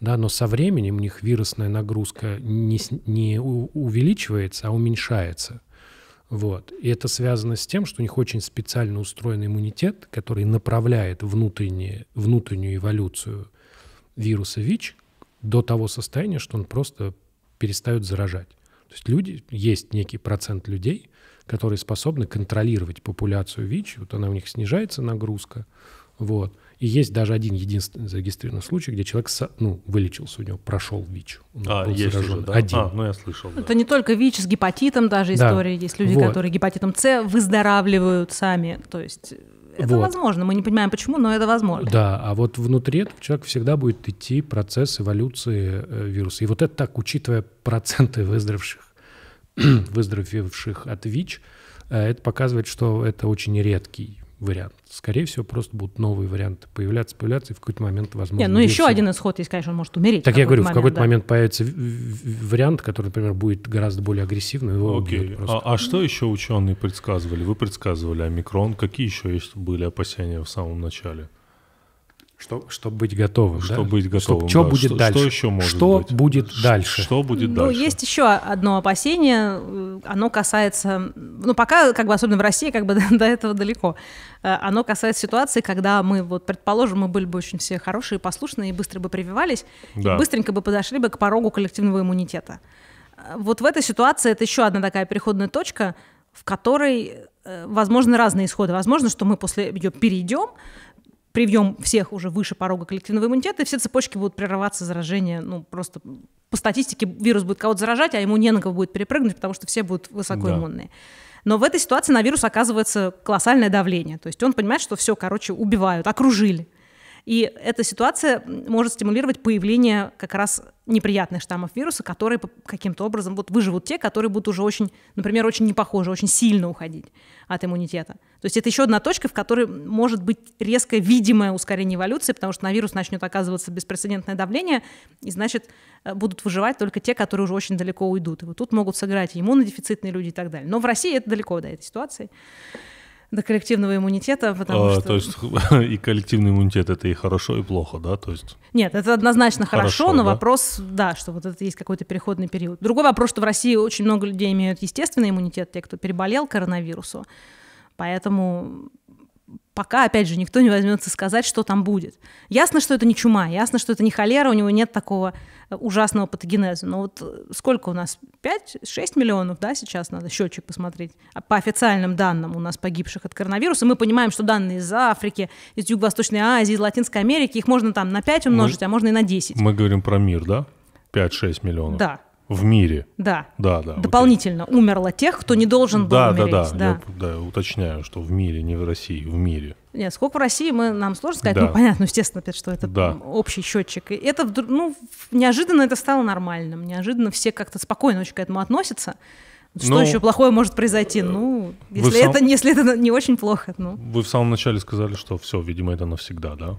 да, но со временем у них вирусная нагрузка не, не увеличивается, а уменьшается. Вот. И это связано с тем, что у них очень специально устроен иммунитет, который направляет внутреннюю эволюцию вируса ВИЧ до того состояния, что он просто перестает заражать. То есть люди, есть некий процент людей, которые способны контролировать популяцию ВИЧ, вот она у них снижается нагрузка, вот, и есть даже один единственный зарегистрированный случай, где человек ну, вылечился, у него прошел ВИЧ. Он а, есть заражен. уже, да? Один. А, ну я слышал. Да. Это не только ВИЧ, с гепатитом даже история. Да. Есть люди, вот. которые гепатитом С выздоравливают сами. То есть это вот. возможно. Мы не понимаем, почему, но это возможно. Да, а вот внутри этого человека всегда будет идти процесс эволюции э, вируса. И вот это так, учитывая проценты выздоровевших, выздоровевших от ВИЧ, э, это показывает, что это очень редкий вариант. Скорее всего, просто будут новые варианты появляться, появляться, и в какой-то момент, возможно... Нет, ну еще один исход есть, конечно, он может умереть. Так я говорю, момент, в какой-то да. момент появится вариант, который, например, будет гораздо более агрессивный, его Окей. А, а что еще ученые предсказывали? Вы предсказывали омикрон. Какие еще есть были опасения в самом начале? Что, чтобы быть готовым. Чтобы да? быть готовым. Что да. будет что, дальше? Что еще может что быть? будет дальше? Что будет ну, дальше? Есть еще одно опасение. Оно касается, ну пока, как бы особенно в России, как бы до, до этого далеко. Э, оно касается ситуации, когда мы, вот, предположим, мы были бы очень все хорошие, послушные и быстро бы прививались, да. и быстренько бы подошли бы к порогу коллективного иммунитета. Э, вот в этой ситуации это еще одна такая переходная точка, в которой э, возможны разные исходы. Возможно, что мы после ее перейдем, привьем всех уже выше порога коллективного иммунитета, и все цепочки будут прерываться заражение, ну, просто по статистике вирус будет кого-то заражать, а ему не на кого будет перепрыгнуть, потому что все будут высокоиммунные. Да. Но в этой ситуации на вирус оказывается колоссальное давление. То есть он понимает, что все, короче, убивают, окружили. И эта ситуация может стимулировать появление как раз неприятных штаммов вируса, которые каким-то образом вот выживут те, которые будут уже очень, например, очень не похожи, очень сильно уходить от иммунитета. То есть это еще одна точка, в которой может быть резкое видимое ускорение эволюции, потому что на вирус начнет оказываться беспрецедентное давление, и значит э, будут выживать только те, которые уже очень далеко уйдут. И вот тут могут сыграть иммунодефицитные люди и так далее. Но в России это далеко до этой ситуации до коллективного иммунитета, потому а, что... То есть и коллективный иммунитет это и хорошо, и плохо, да? То есть... Нет, это однозначно хорошо, хорошо но да? вопрос, да, что вот это есть какой-то переходный период. Другой вопрос, что в России очень много людей имеют естественный иммунитет, те, кто переболел коронавирусу. Поэтому пока, опять же, никто не возьмется сказать, что там будет. Ясно, что это не чума, ясно, что это не холера, у него нет такого ужасного патогенеза. Но вот э, сколько у нас? 5-6 миллионов, да, сейчас надо счетчик посмотреть. А по официальным данным у нас погибших от коронавируса. Мы понимаем, что данные из Африки, из Юго-Восточной Азии, из Латинской Америки, их можно там на 5 умножить, мы, а можно и на 10. Мы говорим про мир, да? 5-6 миллионов. Да. В мире. Да. Да, да. окей. Дополнительно умерло тех, кто не должен был Да, да, умереть. да, Я, да, уточняю, что в мире, не в России, в мире. Нет, сколько в России, мы, нам сложно сказать. Да. Ну, понятно, естественно, опять, что это Да. общий счетчик. И это, ну, неожиданно это стало нормальным. Неожиданно все как-то спокойно очень к этому относятся. Что Ну, еще плохое может произойти? Ну, вы если, сам- это, если это не очень плохо. Ну. Вы в самом начале сказали, что все, видимо, это навсегда, да?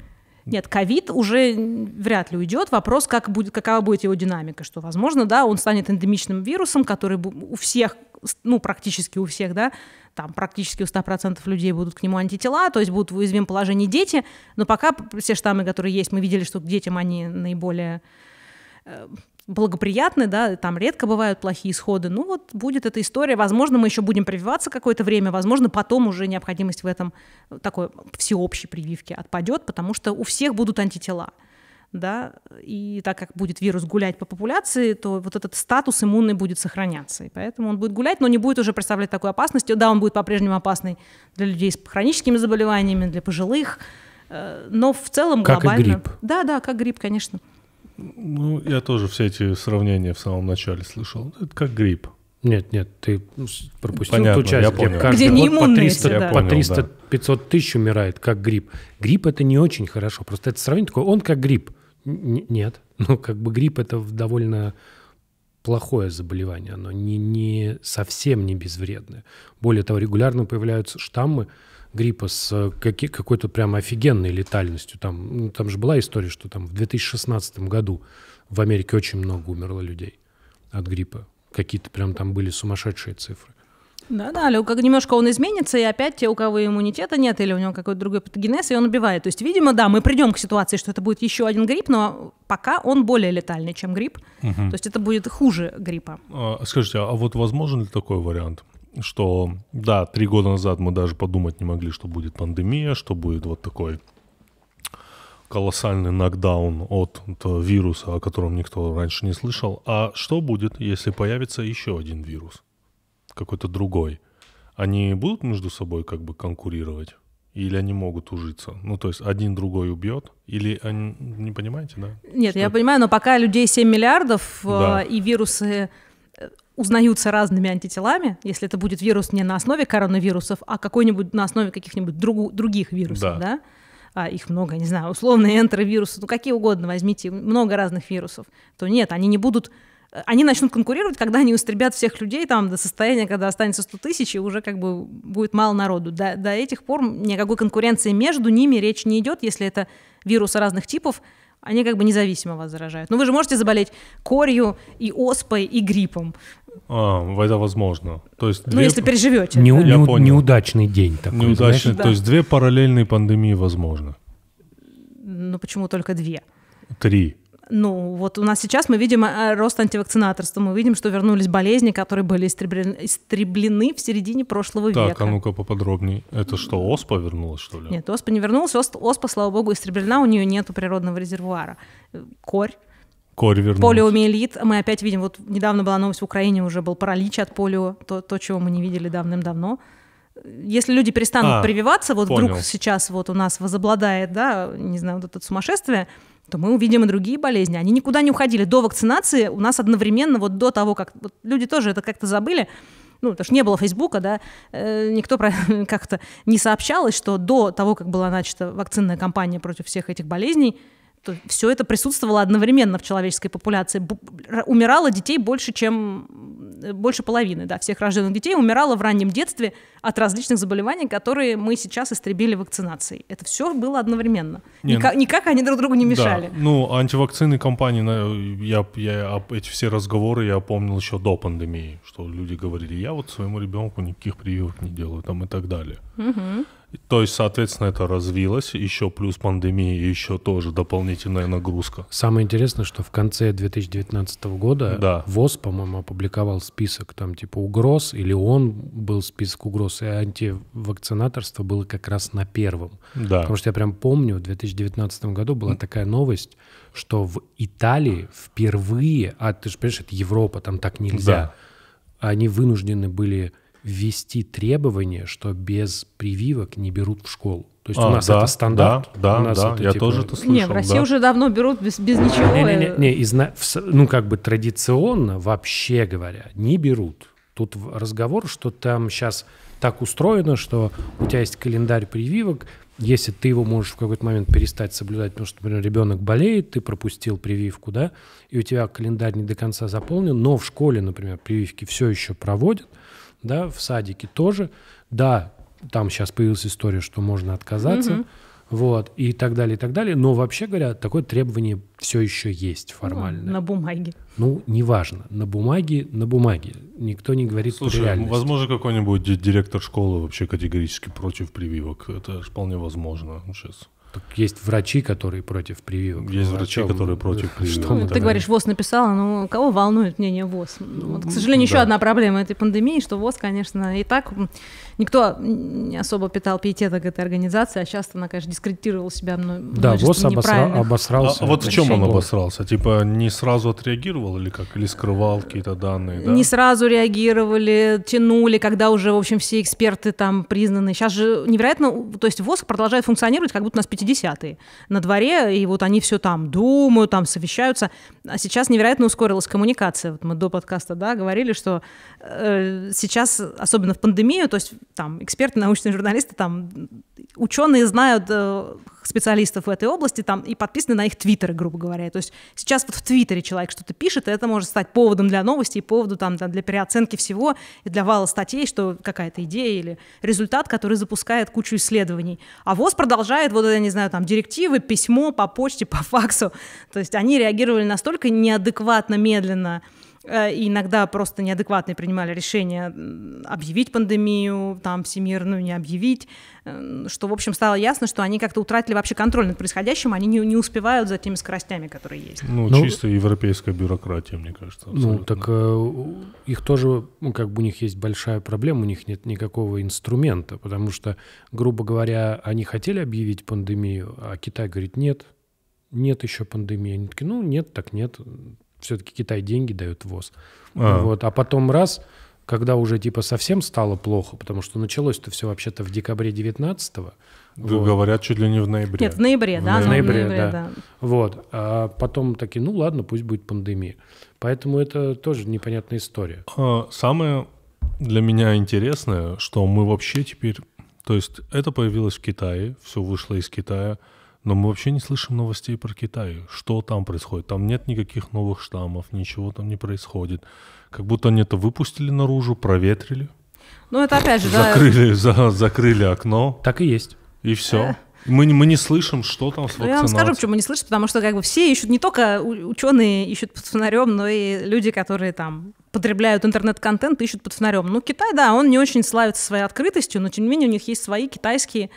Нет, ковид уже вряд ли уйдет. Вопрос, как будет, какова будет его динамика. Что, возможно, да, он станет эндемичным вирусом, который у всех, ну, практически у всех, да, там практически у 100% людей будут к нему антитела, то есть будут в уязвимом положении дети. Но пока все штаммы, которые есть, мы видели, что к детям они наиболее э, благоприятны, да, там редко бывают плохие исходы. Ну вот будет эта история. Возможно, мы еще будем прививаться какое-то время, возможно, потом уже необходимость в этом э, такой всеобщей прививке отпадет, потому что у всех будут антитела. Да, и так как будет вирус гулять по популяции, то вот этот статус иммунный будет сохраняться. И поэтому он будет гулять, но не будет уже представлять такой опасности. Да, он будет по-прежнему опасный для людей с хроническими заболеваниями, для пожилых, э, но в целом Как глобально... грипп. Да, да, как грипп, конечно. Ну, я тоже все эти сравнения в самом начале слышал. Это как грипп. Нет, нет, ты пропустил Понятно, ту часть, я где понял. каждый Где год по неиммунные 300, эти, да. по Понял, 300-500 тысяч умирает, как грипп. Грипп это не очень хорошо, просто это сравнение такое, он как грипп. Н- нет, ну как бы грипп это довольно плохое заболевание, оно не, не совсем не безвредное. Более того, регулярно появляются штаммы гриппа с э, каки- какой-то прям офигенной летальностью. Там, ну, там же была история, что там в 2016 году в Америке очень много умерло людей от гриппа. Какие-то прям там были сумасшедшие цифры. Да, да, или как немножко он изменится, и опять те, у кого иммунитета нет, или у него какой-то другой патогенез, и он убивает. То есть, видимо, да, мы придем к ситуации, что это будет еще один грипп, но пока он более летальный, чем грипп. То есть это будет хуже гриппа. А, Скажите, а вот возможен ли такой вариант, что, да, три года назад мы даже подумать не могли, что будет пандемия, что будет вот такой колоссальный нокдаун от этого вируса, о котором никто раньше не слышал. А что будет, если появится еще один вирус, какой-то другой? Они будут между собой как бы конкурировать? Или они могут ужиться? Ну, то есть один другой убьет? Или они... Не понимаете, да? Нет, Что я это? понимаю, но пока людей 7 миллиардов, э, Да. и вирусы э, узнаются разными антителами, если это будет вирус не на основе коронавирусов, а какой-нибудь на основе каких-нибудь другу- других вирусов, Да. да? А их много, не знаю, условные энтеровирусы, ну какие угодно возьмите, много разных вирусов, то нет, они не будут э, они начнут конкурировать, когда они истребят всех людей там до состояния, когда останется 100 тысяч, и уже как бы будет мало народу. До, до этих пор никакой конкуренции между ними речь не идет, если это вирусы разных типов, они как бы независимо вас заражают. Но вы же можете заболеть корью и оспой и гриппом, А, это возможно. То есть ну две если переживете. Я неу- понял. неудачный день такой. неудачные, знаешь. Да. то есть две параллельные пандемии возможно. Ну почему только две? Три. Ну, вот у нас сейчас мы видим э, рост антивакцинаторства, мы видим, что вернулись болезни, которые были истреблены, истреблены в середине прошлого Так, века. а ну-ка поподробнее. Это что, оспа вернулась, что ли? Нет, оспа не вернулась, ос- оспа, слава богу, истреблена, у нее нету природного резервуара. Э, Корь, Корь вернулась. полиомиелит, мы опять видим, вот недавно была новость в Украине, уже был паралич от полио, то, то чего мы не видели давным-давно. Если люди перестанут А, прививаться, вот понял. вдруг сейчас вот у нас возобладает, да, не знаю, вот это сумасшествие, то мы увидим и другие болезни. Они никуда не уходили. До вакцинации у нас одновременно, вот до того, как... вот люди тоже это как-то забыли, ну, потому что не было Фейсбука, да, э, никто как-то не сообщалось, что до того, как была начата вакцинная кампания против всех этих болезней, все это присутствовало одновременно в человеческой популяции. Р- Умирало детей больше, чем э, больше половины, да, всех рожденных детей умирало в раннем детстве от различных заболеваний, которые мы сейчас истребили вакцинацией. Это все было одновременно. Не, Никак, никак они друг другу не мешали. Да. Ну, антивакцинные компании, я, я об- эти все разговоры я помнил еще до пандемии, что люди говорили, я вот своему ребенку никаких прививок не делаю, там и так далее. То есть, соответственно, это развилось, еще плюс пандемия, еще тоже дополнительная нагрузка. Самое интересное, что в конце 2019 года Да. ВОЗ, по-моему, опубликовал список там типа угроз, или он был список угроз, и антивакцинаторство было как раз на первом. Да. Потому что я прям помню, в 2019 году была такая новость, что в Италии впервые, а ты же понимаешь, это Европа, там так нельзя, они вынуждены были ввести требование, что без прививок не берут в школу. То есть а, у нас да, это стандарт. Да, да, да, это, я типа... тоже это слышал. Не, в России да. уже давно берут без, без ничего. Не, не, не, не из, ну как бы традиционно, вообще говоря, не берут. Тут разговор, что там сейчас так устроено, что у тебя есть календарь прививок, если ты его можешь в какой-то момент перестать соблюдать, потому что, например, ребенок болеет, ты пропустил прививку, да, и у тебя календарь не до конца заполнен, но в школе, например, прививки все еще проводят, да, в садике тоже, да, там сейчас появилась история, что можно отказаться, угу. вот, и так далее, и так далее. Но вообще говоря, такое требование все еще есть формально. Ну, на бумаге. Ну, неважно. На бумаге, на бумаге. Никто не говорит Слушай, реальности. возможно, какой-нибудь директор школы вообще категорически против прививок. Это вполне возможно сейчас. Так есть врачи, которые против прививок. Есть ну, врачи, которые против прививок. Что ну, ты говоришь, ВОЗ написала, но кого волнует мнение ВОЗ? Вот, к сожалению, да. еще одна проблема этой пандемии, что ВОЗ, конечно, и так никто не особо питал пиетета к этой организации, а часто она, конечно, дискредитировала себя Да, ВОЗ обосра... обосрался. А, а вот в чем он обосрался? Типа не сразу отреагировал или как? Или скрывал какие-то данные? Да? Не сразу реагировали, тянули, когда уже, в общем, все эксперты там признаны. Сейчас же невероятно, то есть ВОЗ продолжает функционировать, как будто у нас 50-е на дворе, и вот они все там думают, там совещаются. А сейчас невероятно ускорилась коммуникация. Вот мы до подкаста, да, говорили, что э, сейчас, особенно в пандемию, то есть там эксперты, научные журналисты, там ученые знают э, специалистов в этой области там и подписаны на их твиттеры, грубо говоря. То есть сейчас вот в твиттере человек что-то пишет, и это может стать поводом для новости и поводу там для переоценки всего и для вала статей, что какая-то идея или результат, который запускает кучу исследований. А ВОЗ продолжает вот, я не знаю, там директивы, письмо по почте, по факсу. То есть они реагировали настолько неадекватно, медленно, и иногда просто неадекватные принимали решения объявить пандемию, там, всемирную не объявить, э, что, в общем, стало ясно, что они как-то утратили вообще контроль над происходящим, они не, не успевают за теми скоростями, которые есть. Ну, ну чисто европейская бюрократия, мне кажется. Ну, абсолютно. Ну, так э, их тоже, ну, как бы у них есть большая проблема, у них нет никакого инструмента, потому что, грубо говоря, они хотели объявить пандемию, а Китай говорит, нет, нет еще пандемии. Они такие, ну, нет, так нет, все-таки Китай деньги дает ВОЗ. А. Вот. а потом раз, когда уже типа совсем стало плохо, потому что началось-то все вообще-то в декабре 19-го. Вот. Говорят, чуть ли не в ноябре. Нет, в ноябре, в да. В ноябре, в ноябре да. да. Вот. А потом такие, ну ладно, пусть будет пандемия. Поэтому это тоже непонятная история. А, самое для меня интересное, что мы вообще теперь... То есть это появилось в Китае, все вышло из Китая. Но мы вообще не слышим новостей про Китай. Что там происходит? Там нет никаких новых штаммов, ничего там не происходит. Как будто они это выпустили наружу, проветрили. Ну, это опять же, закрыли, да. За, закрыли окно. Так и есть. И все. Э. Мы, мы не слышим, что там с вакцинацией. Ну, я вам скажу, почему мы не слышим, потому что как бы все ищут, не только ученые ищут под фонарем, но и люди, которые там потребляют интернет-контент, ищут под фонарем. Ну, Китай, да, он не очень славится своей открытостью, но тем не менее у них есть свои китайские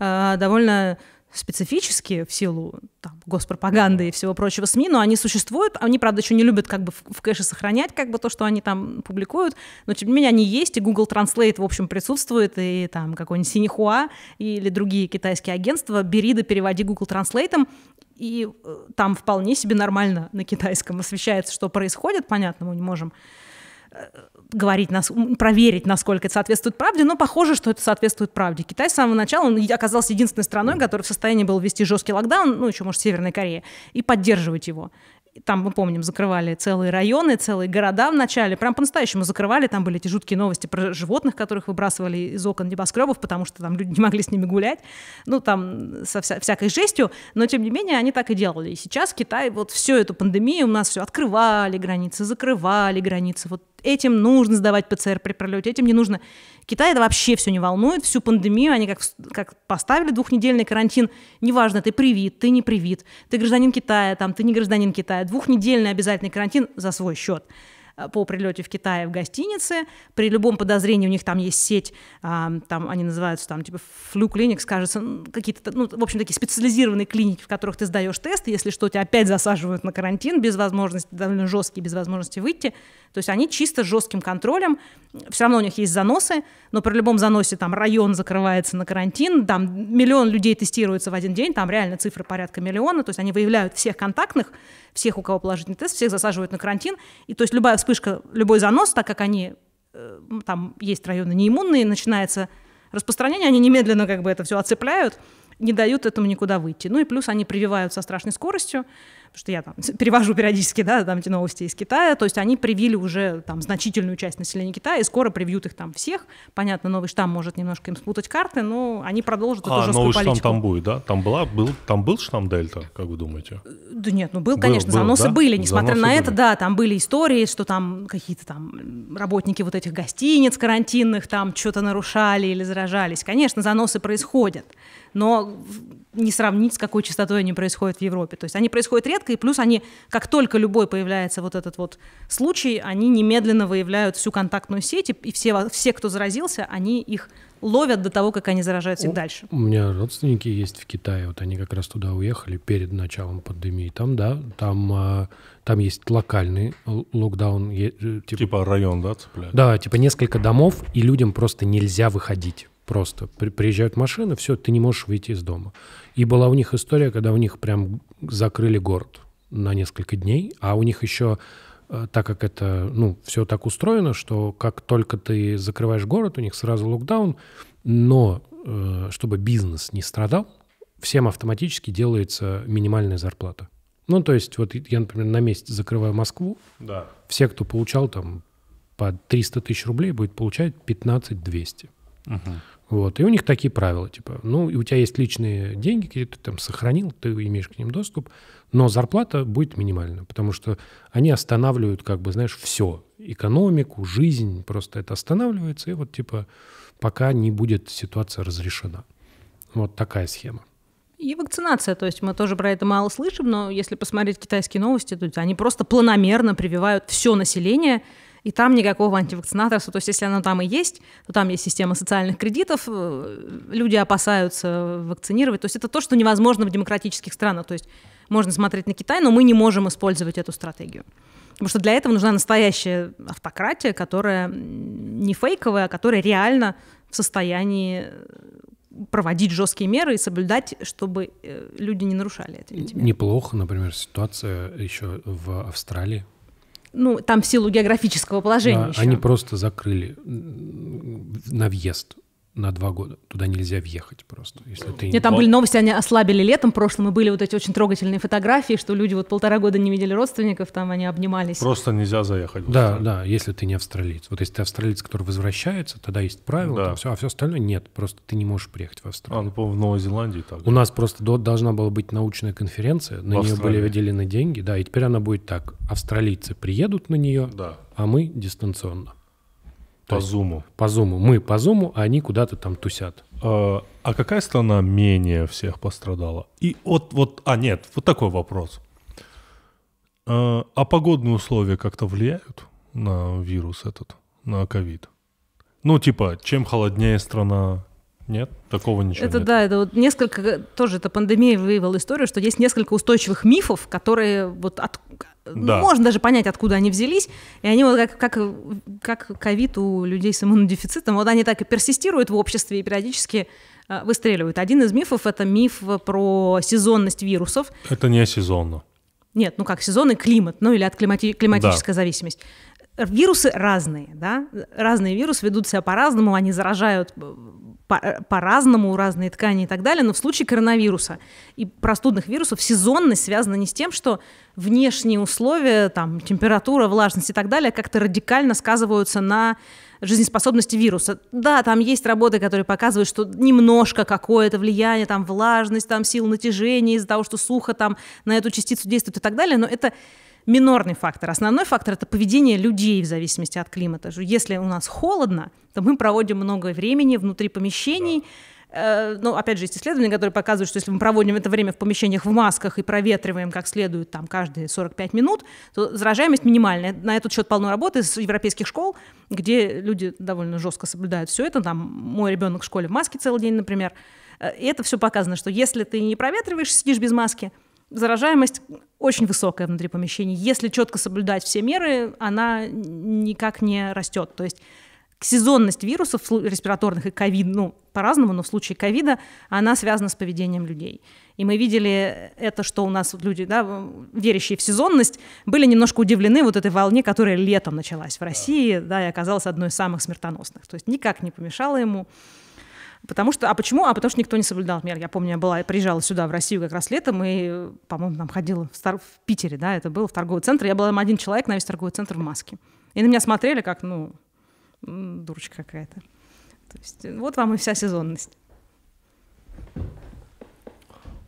э, довольно специфические в силу там, госпропаганды и всего прочего СМИ, но они существуют. Они, правда, еще не любят как бы в, в кэше сохранять как бы то, что они там публикуют, но тем не менее они есть, и Google Translate, в общем, присутствует, и там какой-нибудь Синихуа или другие китайские агентства, бери да переводи Google Translate, и э, там вполне себе нормально на китайском освещается, что происходит, понятно, мы не можем говорить, нас, проверить, насколько это соответствует правде, но похоже, что это соответствует правде. Китай с самого начала он оказался единственной страной, которая в состоянии был ввести жесткий локдаун, ну, еще, может, Северная Корея, и поддерживать его там, мы помним, закрывали целые районы, целые города вначале, прям по-настоящему закрывали, там были эти жуткие новости про животных, которых выбрасывали из окон небоскребов, потому что там люди не могли с ними гулять, ну, там, со вся, всякой жестью, но, тем не менее, они так и делали. И сейчас Китай, вот всю эту пандемию у нас все открывали границы, закрывали границы, вот этим нужно сдавать ПЦР при пролете, этим не нужно. Китай это вообще все не волнует, всю пандемию они как, как поставили двухнедельный карантин, неважно, ты привит, ты не привит, ты гражданин Китая, там, ты не гражданин Китая, двухнедельный обязательный карантин за свой счет. Э, по прилете в Китай в гостинице. При любом подозрении у них там есть сеть, а, там они называются там типа флю клиник, кажется, какие-то, ну, в общем, такие специализированные клиники, в которых ты сдаешь тест, если что, тебя опять засаживают на карантин без возможности, довольно жесткий, без возможности выйти. То есть они чисто жестким контролем, все равно у них есть заносы, но при любом заносе там район закрывается на карантин, там миллион людей тестируется в один день, там реально цифры порядка миллиона, то есть они выявляют всех контактных, всех, у кого положительный тест, всех засаживают на карантин. И то есть любая вспышка, любой занос, так как они, э, там есть районы неиммунные, начинается распространения, они немедленно как бы это все оцепляют, не дают этому никуда выйти. Ну и плюс они прививают со страшной скоростью, потому что я там перевожу периодически, да, там эти новости из Китая, то есть они привили уже там значительную часть населения Китая, и скоро привьют их там всех. Понятно, новый штамм может немножко им спутать карты, но они продолжат а, эту жесткую новый политику. штамм там будет, да? Там, была, был, там был штамм Дельта, как вы думаете? Да нет, ну был, Был, конечно, был, заносы да? были, несмотря Заносы на это, были. да, там были истории, что там какие-то там работники вот этих гостиниц карантинных там что-то нарушали или заражались. Конечно, заносы происходят, но не сравнить с какой частотой они происходят в Европе. То есть они происходят редко, и плюс они, как только любой появляется вот этот вот случай, они немедленно выявляют всю контактную сеть, и- все, все, кто заразился, они их ловят до того, как они заражают всех дальше. У меня родственники есть в Китае, вот они как раз туда уехали перед началом пандемии. Там, да, там, а, там есть локальный локдаун, типа, Типа район, да, цепляют? да, типа несколько домов, и людям просто нельзя выходить. Просто При- приезжают машины, все, ты не можешь выйти из дома. И была у них история, когда у них прям закрыли город на несколько дней, а у них еще, э, так как это, ну, все так устроено, что как только ты закрываешь город, у них сразу локдаун, но э, чтобы бизнес не страдал, всем автоматически делается минимальная зарплата. Ну, то есть, вот я, например, на месяц закрываю Москву, Да. все, кто получал там по 300 тысяч рублей, будет получать 15 200. Вот. И у них такие правила, типа, ну, у тебя есть личные деньги, которые ты там сохранил, ты имеешь к ним доступ, но зарплата будет минимальна, потому что они останавливают, как бы, знаешь, все, экономику, жизнь, просто это останавливается, и вот, типа, пока не будет ситуация разрешена. Вот такая схема. И вакцинация, то есть мы тоже про это мало слышим, но если посмотреть китайские новости, то они просто планомерно прививают все население, и там никакого антивакцинаторства. То есть если оно там и есть, то там есть система социальных кредитов, э, люди опасаются вакцинировать. То есть это то, что невозможно в демократических странах. То есть можно смотреть на Китай, но мы не можем использовать эту стратегию. Потому что для этого нужна настоящая автократия, которая не фейковая, а которая реально в состоянии проводить жесткие меры и соблюдать, чтобы э, люди не нарушали эти меры. Неплохо, например, ситуация еще в Австралии. Ну, там в силу географического положения Да, еще. Они просто закрыли на въезд на два года. Туда нельзя въехать просто. Если ты... Нет, там были новости, они ослабили летом прошлым, и были вот эти очень трогательные фотографии, что люди вот полтора года не видели родственников, там они обнимались. Просто нельзя заехать. в Да, да, если ты не австралиец. Вот если ты австралиец, который возвращается, тогда есть правила, Да. там все, а все остальное нет. Просто ты не можешь приехать в А, Австралию. ну, по-моему, в Новой Зеландии так. У нас просто до- должна была быть научная конференция, на нее были Австралии. выделены деньги, да, и теперь она будет так. Австралийцы приедут на нее, Да. а мы дистанционно. По есть- зуму. По зуму. Мы по зуму, а они куда-то там тусят. А, а какая страна менее всех пострадала? И вот, вот, а нет, вот такой вопрос. А, а погодные условия как-то влияют на вирус этот, на ковид? Ну, типа, чем холоднее страна, нет? Такого ничего Это нет? да, это вот несколько, тоже эта пандемия выявила историю, что есть несколько устойчивых мифов, которые вот от, Да. можно даже понять, откуда они взялись, и они вот как, как, как ковид у людей с иммунодефицитом, вот они так и персистируют в обществе и периодически э, выстреливают. Один из мифов — это миф про сезонность вирусов. Это не сезонно. Нет, ну как сезонный климат, ну или от климати- климатическая зависимость. Вирусы разные, да, разные вирусы ведут себя по-разному, они заражают э, по- э, по-разному разные ткани и так далее, но в случае коронавируса и простудных вирусов сезонность связана не с тем, что внешние условия, там, температура, влажность и так далее как-то радикально сказываются на жизнеспособности вируса. Да, там есть работы, которые показывают, что немножко какое-то влияние, там влажность, там сила натяжения из-за того, что сухо там на эту частицу действует и так далее, но это минорный фактор. Основной фактор — это поведение людей в зависимости от климата. Если у нас холодно, то мы проводим много времени внутри помещений, Э, Ну, опять же, есть исследования, которые показывают, что если мы проводим это время в помещениях в масках и проветриваем как следует там каждые 45 минут, то заражаемость минимальная. На этот счет полно работы с европейских школ, где люди довольно жестко соблюдают все это. Там мой ребенок в школе в маске целый день, например. Э, И это все показано, что если ты не проветриваешь, сидишь без маски, заражаемость очень высокая внутри помещений. Если четко соблюдать все меры, она никак не растет. То есть сезонность вирусов респираторных и ковид, ну, по-разному, но в случае ковида она связана с поведением людей. И мы видели это, что у нас люди, да, верящие в сезонность, были немножко удивлены вот этой волне, которая летом началась в России, да, и оказалась одной из самых смертоносных. То есть никак не помешало ему Потому что, а почему? А потому что никто не соблюдал мер. Я помню, я была, я приезжала сюда в Россию как раз летом, и, по-моему, там ходила в, стар... в Питере, да, это было в торговый центр. Я была там один человек на весь торговый центр в маске. И на меня смотрели как, ну, дурочка какая-то. То есть вот вам и вся сезонность.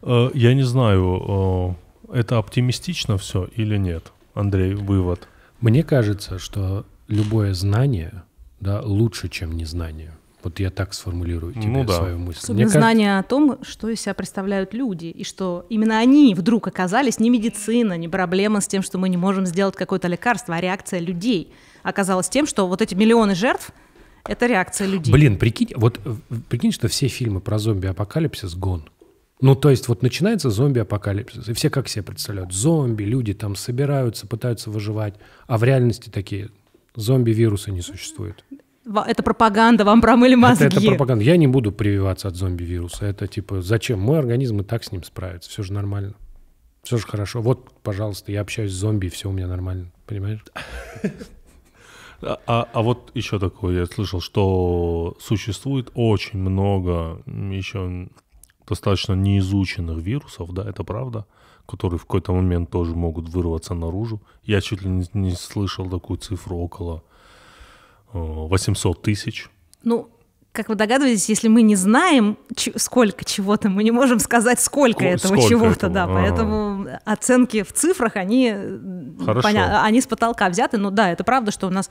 Э, я не знаю, э, это оптимистично все или нет, Андрей, вывод. Мне кажется, что любое знание да, лучше, чем незнание. Вот я так сформулирую тебе ну, да. свою мысль. Особенно Мне знание кажется... о том, что из себя представляют люди, и что именно они вдруг оказались не медицина, не проблема с тем, что мы не можем сделать какое-то лекарство, а реакция людей оказалась тем, что вот эти миллионы жертв — это реакция людей. Блин, прикинь, вот прикинь, что все фильмы про зомби-апокалипсис — гон. Ну, то есть вот начинается зомби-апокалипсис, и все как себе представляют? Зомби, люди там собираются, пытаются выживать, а в реальности такие зомби-вирусы не существует. Это пропаганда, вам промыли мозги. Это, это пропаганда. Я не буду прививаться от зомби-вируса. Это типа, зачем? Мой организм и так с ним справится. Все же нормально. Все же хорошо. Вот, пожалуйста, я общаюсь с зомби, и все у меня нормально. Понимаешь? А, а, а вот еще такое, я слышал, что существует очень много еще достаточно неизученных вирусов, да, это правда, которые в какой-то момент тоже могут вырваться наружу. Я чуть ли не, не слышал такую цифру около 800 тысяч. Ну, как вы догадываетесь, если мы не знаем, сколько чего-то, мы не можем сказать, сколько Ск- этого сколько чего-то, этого? да. А-а-а. Поэтому оценки в цифрах, они, поня- они с потолка взяты. Но да, это правда, что у нас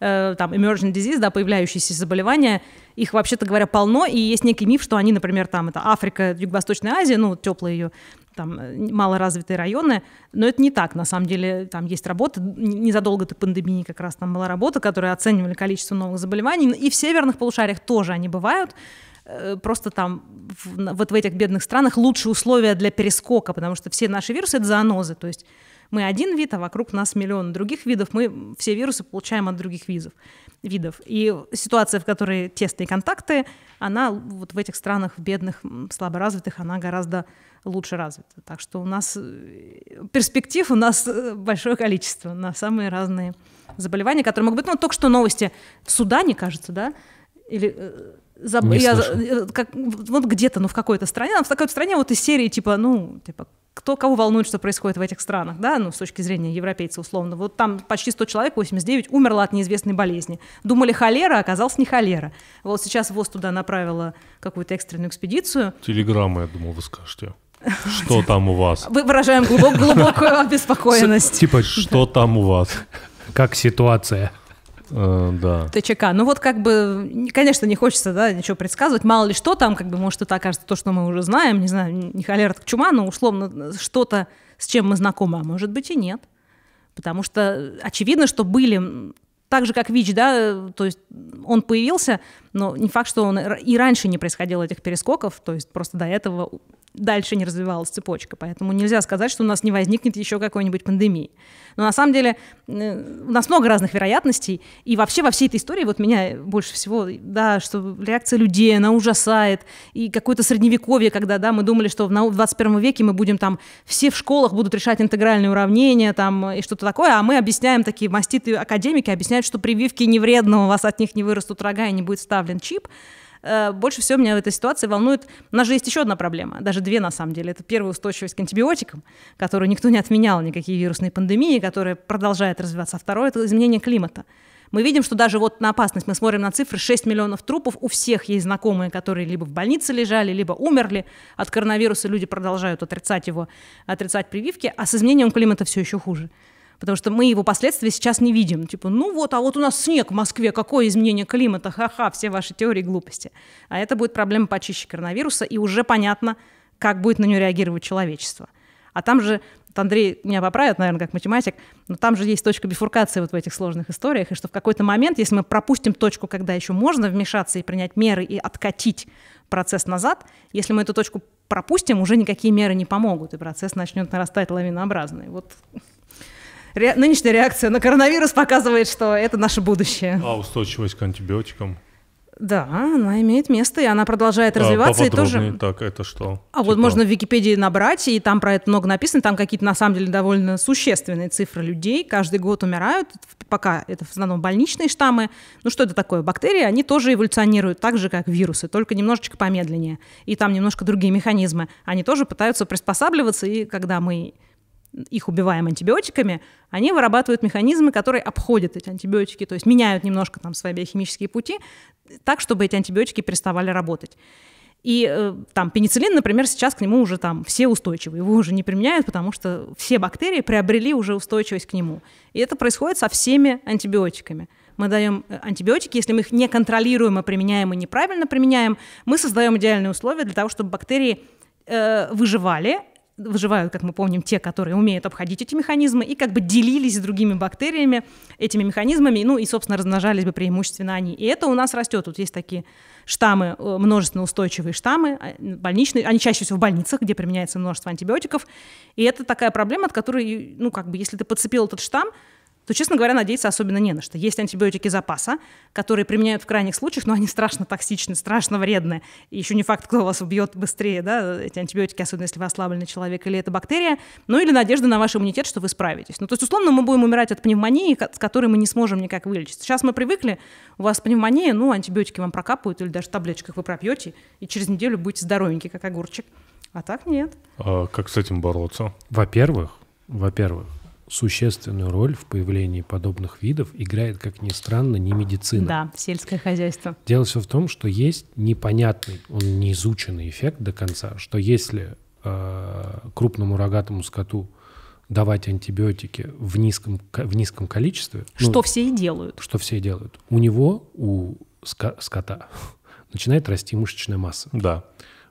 э, там emerging disease, да, появляющиеся заболевания, их, вообще-то говоря, полно, и есть некий миф, что они, например, там, это Африка, Юго-Восточная Азия, ну, теплые ее там э, малоразвитые районы, но это не так, на самом деле там есть работа, незадолго до пандемии как раз там была работа, которая оценивали количество новых заболеваний, и в северных полушариях тоже они бывают, э, просто там в, вот в этих бедных странах лучшие условия для перескока, потому что все наши вирусы — это зоонозы, то есть мы один вид, а вокруг нас миллион других видов, мы все вирусы получаем от других видов. Видов. И ситуация, в которой тесные контакты, она вот в этих странах, в бедных, слаборазвитых, она гораздо лучше развита. Так что у нас э, перспектив у нас э, большое количество на самые разные заболевания, которые могут быть. Ну, только что новости в Судане, кажется, да? Или заб... я, как, вот где-то, ну, в какой-то стране, в такой стране вот из серии, типа, ну, типа, кто кого волнует, что происходит в этих странах, да, ну, с точки зрения европейца условно. Вот там почти 100 человек, 89, умерло от неизвестной болезни. Думали холера, а оказалось не холера. Вот сейчас ВОЗ туда направила какую-то экстренную экспедицию. Телеграмма, я думал, вы скажете. Что там у вас? Мы выражаем глубок, глубокую обеспокоенность. Типа, что там у вас? Как ситуация? Uh, да. ТЧК. Ну вот как бы, конечно, не хочется да, ничего предсказывать. Мало ли что там, как бы, может, это окажется то, что мы уже знаем. Не знаю, не холера, так чума, но условно что-то, с чем мы знакомы, а может быть и нет. Потому что очевидно, что были так же, как ВИЧ, да, то есть он появился, но не факт, что он и раньше не происходило этих перескоков, то есть просто до этого дальше не развивалась цепочка. Поэтому нельзя сказать, что у нас не возникнет еще какой-нибудь пандемии. Но на самом деле э, у нас много разных вероятностей. И вообще во всей этой истории вот меня больше всего, да, что реакция людей, она ужасает. И какое-то средневековье, когда, да, мы думали, что в 21 веке мы будем там, все в школах будут решать интегральные уравнения там и что-то такое, а мы объясняем, такие маститые академики объясняют, что прививки не вредно, у вас от них не вырастут рога и не будет вставлен чип. Э, больше всего меня в этой ситуации волнует... У нас же есть еще одна проблема, даже две на самом деле. Это первая устойчивость к антибиотикам, которую никто не отменял, никакие вирусные пандемии, которая продолжает развиваться. А второе — это изменение климата. Мы видим, что даже вот на опасность, мы смотрим на цифры, 6 миллионов трупов, у всех есть знакомые, которые либо в больнице лежали, либо умерли от коронавируса, люди продолжают отрицать его, отрицать прививки, а с изменением климата все еще хуже потому что мы его последствия сейчас не видим. Типа, ну вот, а вот у нас снег в Москве, какое изменение климата, ха-ха, все ваши теории глупости. А это будет проблема почище коронавируса, и уже понятно, как будет на нее реагировать человечество. А там же, вот Андрей меня поправит, наверное, как математик, но там же есть точка бифуркации вот в этих сложных историях, и что в какой-то момент, если мы пропустим точку, когда еще можно вмешаться и принять меры и откатить процесс назад, если мы эту точку пропустим, уже никакие меры не помогут, и процесс начнет нарастать лавинообразно. вот ре, нынешняя реакция на коронавирус показывает, что это наше будущее. А устойчивость к антибиотикам? Да, она имеет место, и она продолжает развиваться. А, и тоже... Так, это что? А типа... вот можно в Википедии набрать, и там про это много написано, там какие-то на самом деле довольно существенные цифры людей. Каждый год умирают, пока это в основном больничные штаммы. Ну что это такое? Бактерии, они тоже эволюционируют так же, как вирусы, только немножечко помедленнее. И там немножко другие механизмы. Они тоже пытаются приспосабливаться, и когда мы их убиваем антибиотиками, они вырабатывают механизмы, которые обходят эти антибиотики, то есть меняют немножко там свои биохимические пути, так, чтобы эти антибиотики переставали работать. И э, там пенициллин, например, сейчас к нему уже там все устойчивы, его уже не применяют, потому что все бактерии приобрели уже устойчивость к нему. И это происходит со всеми антибиотиками. Мы даем э, антибиотики, если мы их не контролируем, а применяем и неправильно применяем, мы создаем идеальные условия для того, чтобы бактерии э, выживали, выживают, как мы помним, те, которые умеют обходить эти механизмы, и как бы делились с другими бактериями этими механизмами, ну и, собственно, размножались бы преимущественно они. И это у нас растет. Тут есть такие штаммы, э, множественно устойчивые штаммы, а, больничные, они чаще всего в больницах, где применяется множество антибиотиков. И это такая проблема, от которой, ну, как бы, если ты подцепил этот штамм, то, честно говоря, надеяться особенно не на что. Есть антибиотики запаса, которые применяют в крайних случаях, но они страшно токсичны, страшно вредны. И еще не факт, кто вас убьет быстрее, да, эти антибиотики, особенно если вы ослабленный человек или это бактерия, ну или надежда на ваш иммунитет, что вы справитесь. Ну, то есть, условно, мы будем умирать от пневмонии, с которой мы не сможем никак вылечиться. Сейчас мы привыкли, у вас пневмония, ну, антибиотики вам прокапывают или даже в таблеточках вы пропьете, и через неделю будете здоровенький, как огурчик. А так нет. А как с этим бороться? Во-первых, во-первых, существенную роль в появлении подобных видов играет, как ни странно, не медицина. Да, сельское хозяйство. Дело все в том, что есть непонятный, он не изученный эффект до конца, что если э, крупному рогатому скоту давать антибиотики в низком, в низком количестве... Что ну, все и делают. Что все и делают. У него, у ска- скота, начинает расти мышечная масса. Да.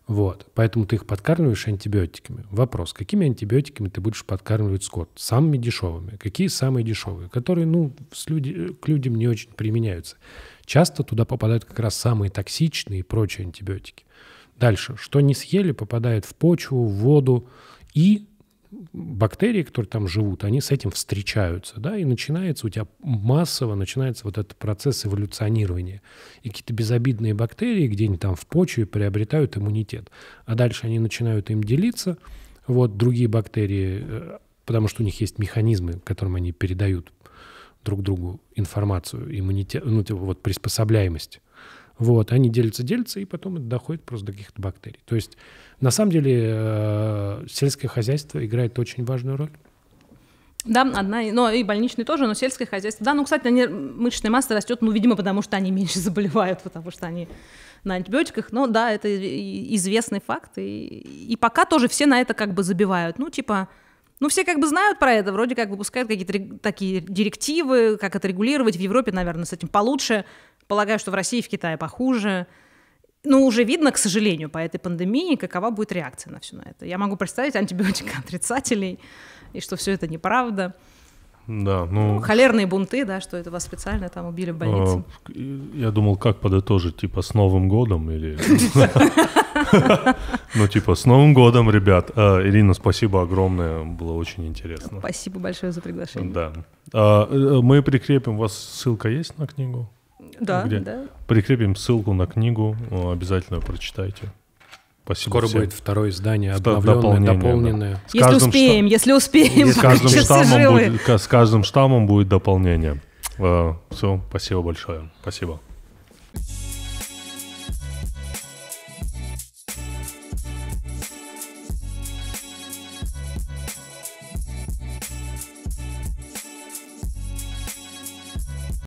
Вот. Поэтому ты их подкармливаешь антибиотиками. Вопрос, какими антибиотиками ты будешь подкармливать скот? Самыми дешевыми. Какие самые дешевые? Которые, ну, с люди, к людям не очень применяются. Часто туда попадают как раз самые токсичные и прочие антибиотики. Дальше. Что не съели, попадает в почву, в воду и бактерии, которые там живут, они с этим встречаются, да, и начинается у тебя массово, начинается вот этот процесс эволюционирования. И какие-то безобидные бактерии где-нибудь там в почве приобретают иммунитет. А дальше они начинают им делиться, вот другие бактерии, э, потому что у них есть механизмы, которым они передают друг другу информацию, иммунитет, ну, типа вот приспособляемость. Вот, они делятся, делятся, и потом это доходит просто до каких-то бактерий. То есть, на самом деле, э, сельское хозяйство играет очень важную роль. Да, одна, но и больничные тоже, но сельское хозяйство. Да, ну, кстати, они, мышечная масса растет, ну, видимо, потому что они меньше заболевают, потому что они на антибиотиках. Но да, это известный факт. И, и пока тоже все на это как бы забивают. Ну, типа, ну, все как бы знают про это, вроде как выпускают какие-то такие директивы, как это регулировать. В Европе, наверное, с этим получше. Полагаю, что в России и в Китае похуже. Ну, уже видно, к сожалению, по этой пандемии, какова будет реакция на все на это. Я могу представить антибиотикоотрицателей, и что все это неправда. Да, ну... Холерные бунты, да, что это вас специально там убили в больнице. А, я думал, как подытожить, типа, с Новым годом или... Ну, типа, с Новым годом, ребят. А, Ирина, спасибо огромное, было очень интересно. Спасибо большое за приглашение. Да. А, э, мы прикрепим, у вас ссылка есть на книгу? Да, где? да. Прикрепим ссылку на книгу, обязательно прочитайте. Спасибо Скоро всем. будет второе издание, обновленное, дополнение, дополненное. Да. Если успеем, если успеем. С каждым, штаммом будет, с каждым штаммом будет дополнение. Все, спасибо большое. Спасибо.